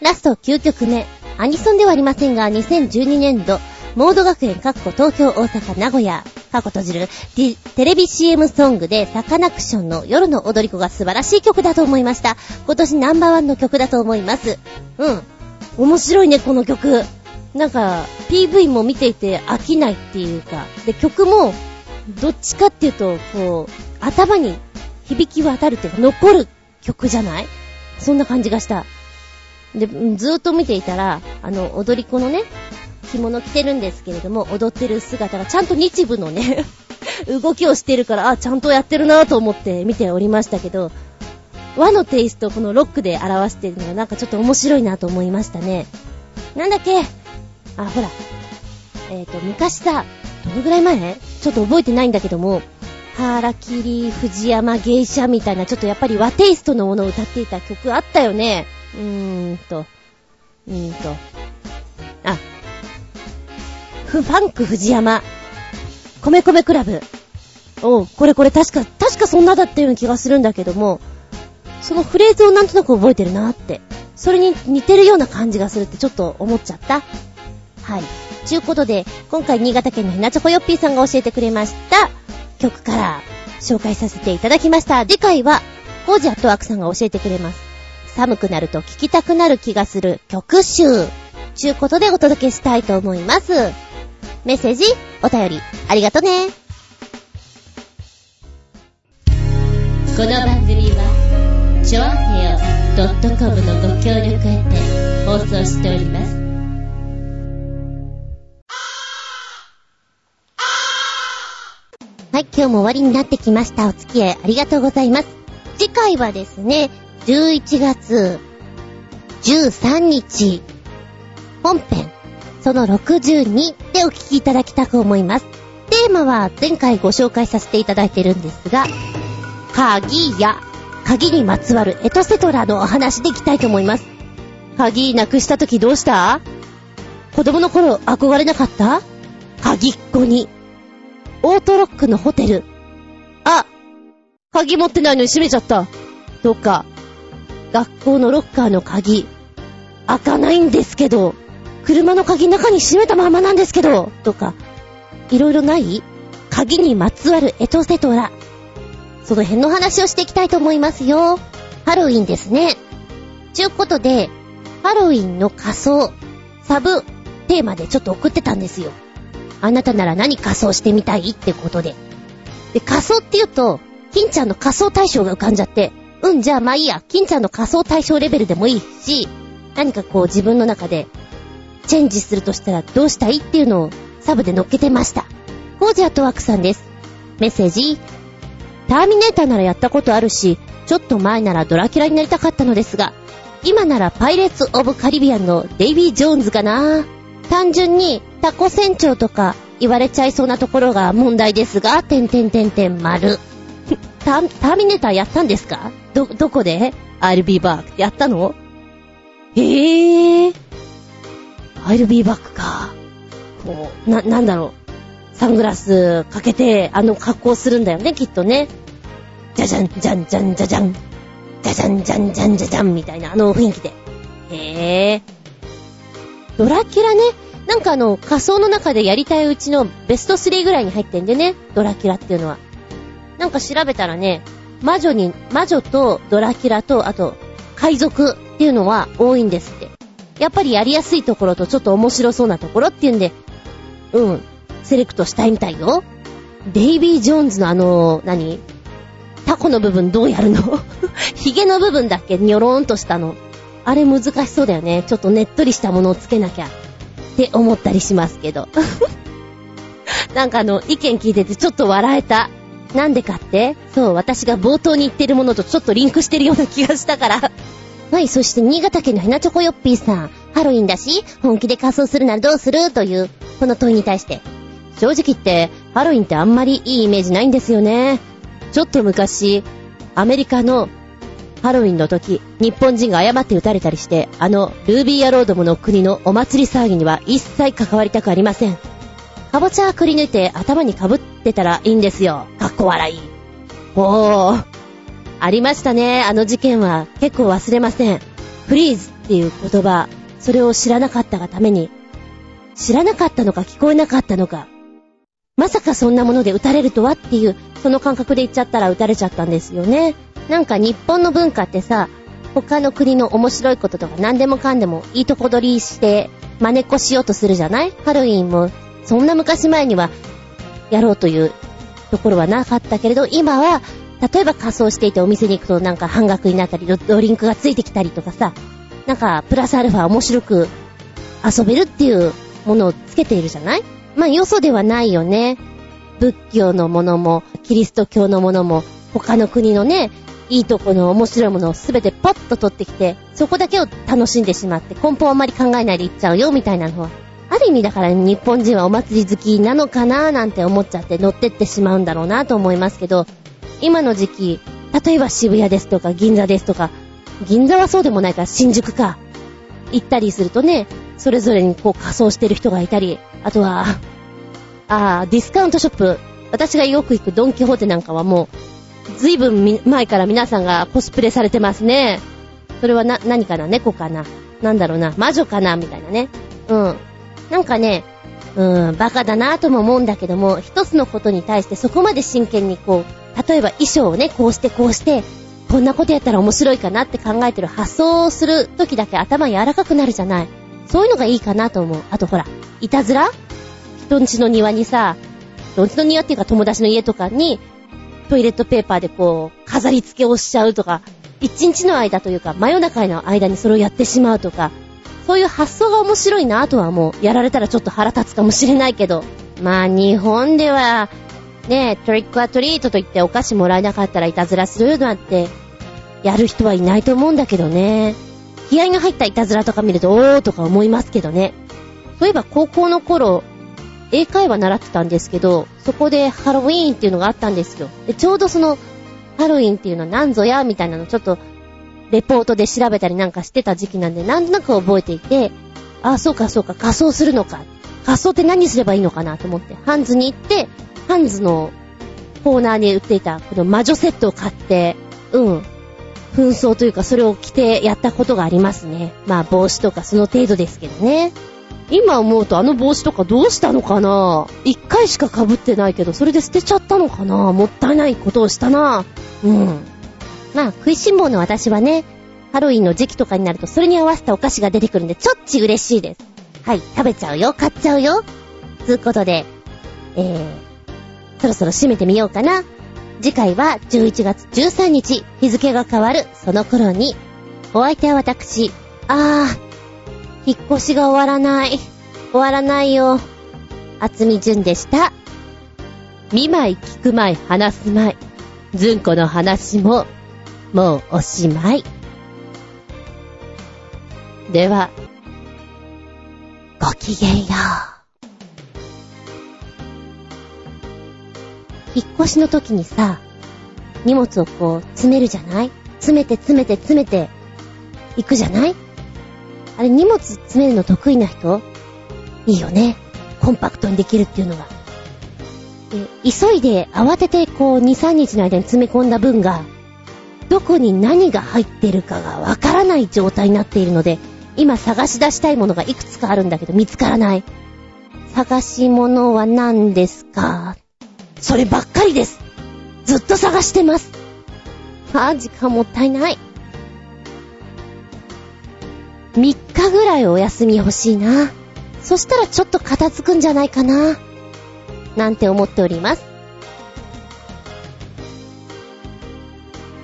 ラスト9曲目。アニソンではありませんが、2012年度、モード学園、かっこ東京、大阪、名古屋、かっこ閉じる、テレビ CM ソングで、サカナクションの夜の踊り子が素晴らしい曲だと思いました。今年ナンバーワンの曲だと思います。うん。面白いね、この曲。なんか、PV も見ていて飽きないっていうか、で、曲も、どっちかっていうと、こう、頭に響き渡るっていうか、残る曲じゃない？そんな感じがした。で、ずーっと見ていたら、あの、踊り子のね、着物着てるんですけれども、踊ってる姿がちゃんと日舞のね、動きをしてるから、あ、ちゃんとやってるなと思って見ておりましたけど、和のテイストをこのロックで表してるのがなんかちょっと面白いなと思いましたね。なんだっけ？あ、ほら。えっ、と、昔さ、どのぐらい前？ちょっと覚えてないんだけども、ハーラキリ、藤山、芸者みたいな、ちょっとやっぱり和テイストのものを歌っていた曲あったよね。うーんと、うーんと、フファンク藤山、米米クラブ。おう、これこれ確か、確かそんなだったような気がするんだけども、そのフレーズをなんとなく覚えてるなって。それに似てるような感じがするってちょっと思っちゃった。はい。ちゅうことで、今回新潟県のひなちょこよっぴーさんが教えてくれました曲から紹介させていただきました。次回は、コージアットワークさんが教えてくれます。寒くなると聴きたくなる気がする曲集。ちゅうことでお届けしたいと思います。メッセージ、お便り、ありがとね。この番組は、ちょあへよ .com のご協力へて放送しております。はい、今日も終わりになってきました。お付き合いありがとうございます。次回はですね、11月13日、本編、その62でお聞きいただきたく思います。テーマは前回ご紹介させていただいてるんですが、鍵や鍵にまつわるエトセトラのお話でいきたいと思います。鍵なくした時どうした？子供の頃憧れなかった？鍵っ子に。オートロックのホテル。あ、鍵持ってないのに閉めちゃった。とか、学校のロッカーの鍵、開かないんですけど、車の鍵中に閉めたままなんですけど、とか、いろいろない？鍵にまつわるエトセトラ。その辺の話をしていきたいと思いますよ。ハロウィンですね。ちゅうことで、ハロウィンの仮装、サブテーマでちょっと送ってたんですよ。あなたなら何仮装してみたい？ってことで。で、仮装って言うと、金ちゃんの仮装対象が浮かんじゃって、うん、じゃあまあいいや、金ちゃんの仮装対象レベルでもいいし、何かこう自分の中で、チェンジするとしたらどうしたいっていうのをサブで乗っけてました。コージアットワークさんです。メッセージ。ターミネーターならやったことあるし、ちょっと前ならドラキュラになりたかったのですが、今ならパイレーツ・オブ・カリビアンのデイビー・ジョーンズかな。単純にタコ船長とか言われちゃいそうなところが問題ですが、てんてんてんてん丸。タターミネーターやったんですか？ど、どこで ?I'll be back やったの？へぇー。I'll be back か。こう、な、なんだろう。サングラスかけて、あの格好するんだよね、きっとね。じゃじゃん、じゃんじゃんじゃじゃん。じゃじゃんじゃんじゃんじゃじゃんみたいな、あの雰囲気で。へぇ。ドラキュラね。なんかあの、仮想の中でやりたいうちのベスト3ぐらいに入ってんでね、ドラキュラっていうのは。なんか調べたらね、魔女に、魔女とドラキュラと、あと、海賊っていうのは多いんですって。やっぱりやりやすいところとちょっと面白そうなところっていうんで、うん、セレクトしたいみたいよ。デイビー・ジョーンズのあの、何？タコの部分どうやるの？ヒゲの部分だっけ？ニョローンとしたの。あれ難しそうだよね。ちょっとねっとりしたものをつけなきゃ。って思ったりしますけど。なんかあの、意見聞いててちょっと笑えた。なんでかって？そう、私が冒頭に言ってるものとちょっとリンクしてるような気がしたから。はい、そして新潟県のヘナチョコヨッピーさん。ハロウィンだし、本気で仮装するならどうする？という、この問いに対して。正直言って、ハロウィンってあんまりいいイメージないんですよね。ちょっと昔、アメリカのハロウィンの時、日本人が誤って撃たれたりして、あの、ルービーアロードムの国のお祭り騒ぎには一切関わりたくありません。かぼちゃくり抜いて頭に被ってたらいいんですよ。かっこ笑い。おー。ありましたね。あの事件は結構忘れません。フリーズっていう言葉、それを知らなかったがために、知らなかったのか聞こえなかったのか、まさかそんなもので撃たれるとはっていう、その感覚で言っちゃったら撃たれちゃったんですよね。なんか日本の文化ってさ、他の国の面白いこととか何でもかんでもいいとこ取りして真似っこしようとするじゃない？ハロウィンもそんな昔前にはやろうというところはなかったけれど、今は例えば仮装していてお店に行くとなんか半額になったり、ドリンクがついてきたりとかさ、なんかプラスアルファ面白く遊べるっていうものをつけているじゃない？まあ、よそではないよね。仏教のものも、キリスト教のものも、他の国のね、いいとこの面白いものをすべてパッと取ってきて、そこだけを楽しんでしまって、根本あんまり考えないでいっちゃうよ、みたいなのは。ある意味だから日本人はお祭り好きなのかななんて思っちゃって乗ってってしまうんだろうなと思いますけど、今の時期、例えば渋谷ですとか銀座ですとか、銀座はそうでもないから新宿か、行ったりするとね、それぞれにこう仮装してる人がいたり、あとは、ああ、ディスカウントショップ。私がよく行くドンキホーテなんかはもう、ずいぶん前から皆さんがコスプレされてますね。それはな、何かな？猫かな？なんだろうな？魔女かな？みたいなね。うん。なんかね、うん、バカだなぁとも思うんだけども、一つのことに対してそこまで真剣にこう、例えば衣装をね、こうしてこうして、こんなことやったら面白いかなって考えてる発想をする時だけ頭柔らかくなるじゃない。そういうのがいいかなと思う。あとほら、いたずら？人んちの庭にさ、人んちの庭っていうか友達の家とかに、トイレットペーパーでこう、飾り付けをしちゃうとか、一日の間というか、真夜中の間にそれをやってしまうとか、そういう発想が面白いなとはもう、やられたらちょっと腹立つかもしれないけど、まあ日本では、ねトリックアトリートと言ってお菓子もらえなかったらいたずらするなんて、やる人はいないと思うんだけどね。気合が入ったいたずらとか見ると、おーとか思いますけどね。そういえば高校の頃、英会話習ってたんですけど、そこでハロウィーンっていうのがあったんですよ。で、ちょうどその、ハロウィーンっていうのは何ぞや、みたいなのちょっと、レポートで調べたりなんかしてた時期なんで、なんとなく覚えていて、あ、そうかそうか、仮装するのか。仮装って何すればいいのかなと思って、ハンズに行って、ハンズのコーナーに売っていたこの魔女セットを買って、うん。紛争というかそれを着てやったことがありますね。まあ帽子とかその程度ですけどね。今思うとあの帽子とかどうしたのかな一回しか被ってないけど、それで捨てちゃったのかなもったいないことをしたな。うん。まあ食いしん坊の私はね、ハロウィンの時期とかになるとそれに合わせたお菓子が出てくるんでちょっち嬉しいです。はい、食べちゃうよ、買っちゃうよ。つうことで、えー、そろそろ締めてみようかな。次回は11月13日、日付が変わるその頃に、お相手は私、あー、引っ越しが終わらない。終わらないよ。厚み純でした。見舞い聞く舞い話す舞い。ずんこの話も、もうおしまい。では、ごきげんよう。引っ越しの時にさ、荷物をこう詰めるじゃない？詰めて詰めて詰めて行くじゃない？あれ荷物詰めるの得意な人？いいよね。コンパクトにできるっていうのが。で急いで慌ててこう2、3日の間に詰め込んだ分が、どこに何が入ってるかがわからない状態になっているので、今探し出したいものがいくつかあるんだけど見つからない。探し物は何ですか？そればっかりです。ずっと探してます。あ、時間もったいない。3日ぐらいお休み欲しいな。そしたらちょっと片付くんじゃないかな。なんて思っております。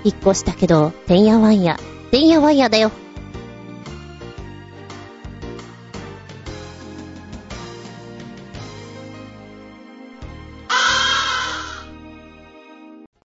引っ越したけど、てんやわんや。てんやわんやだよ。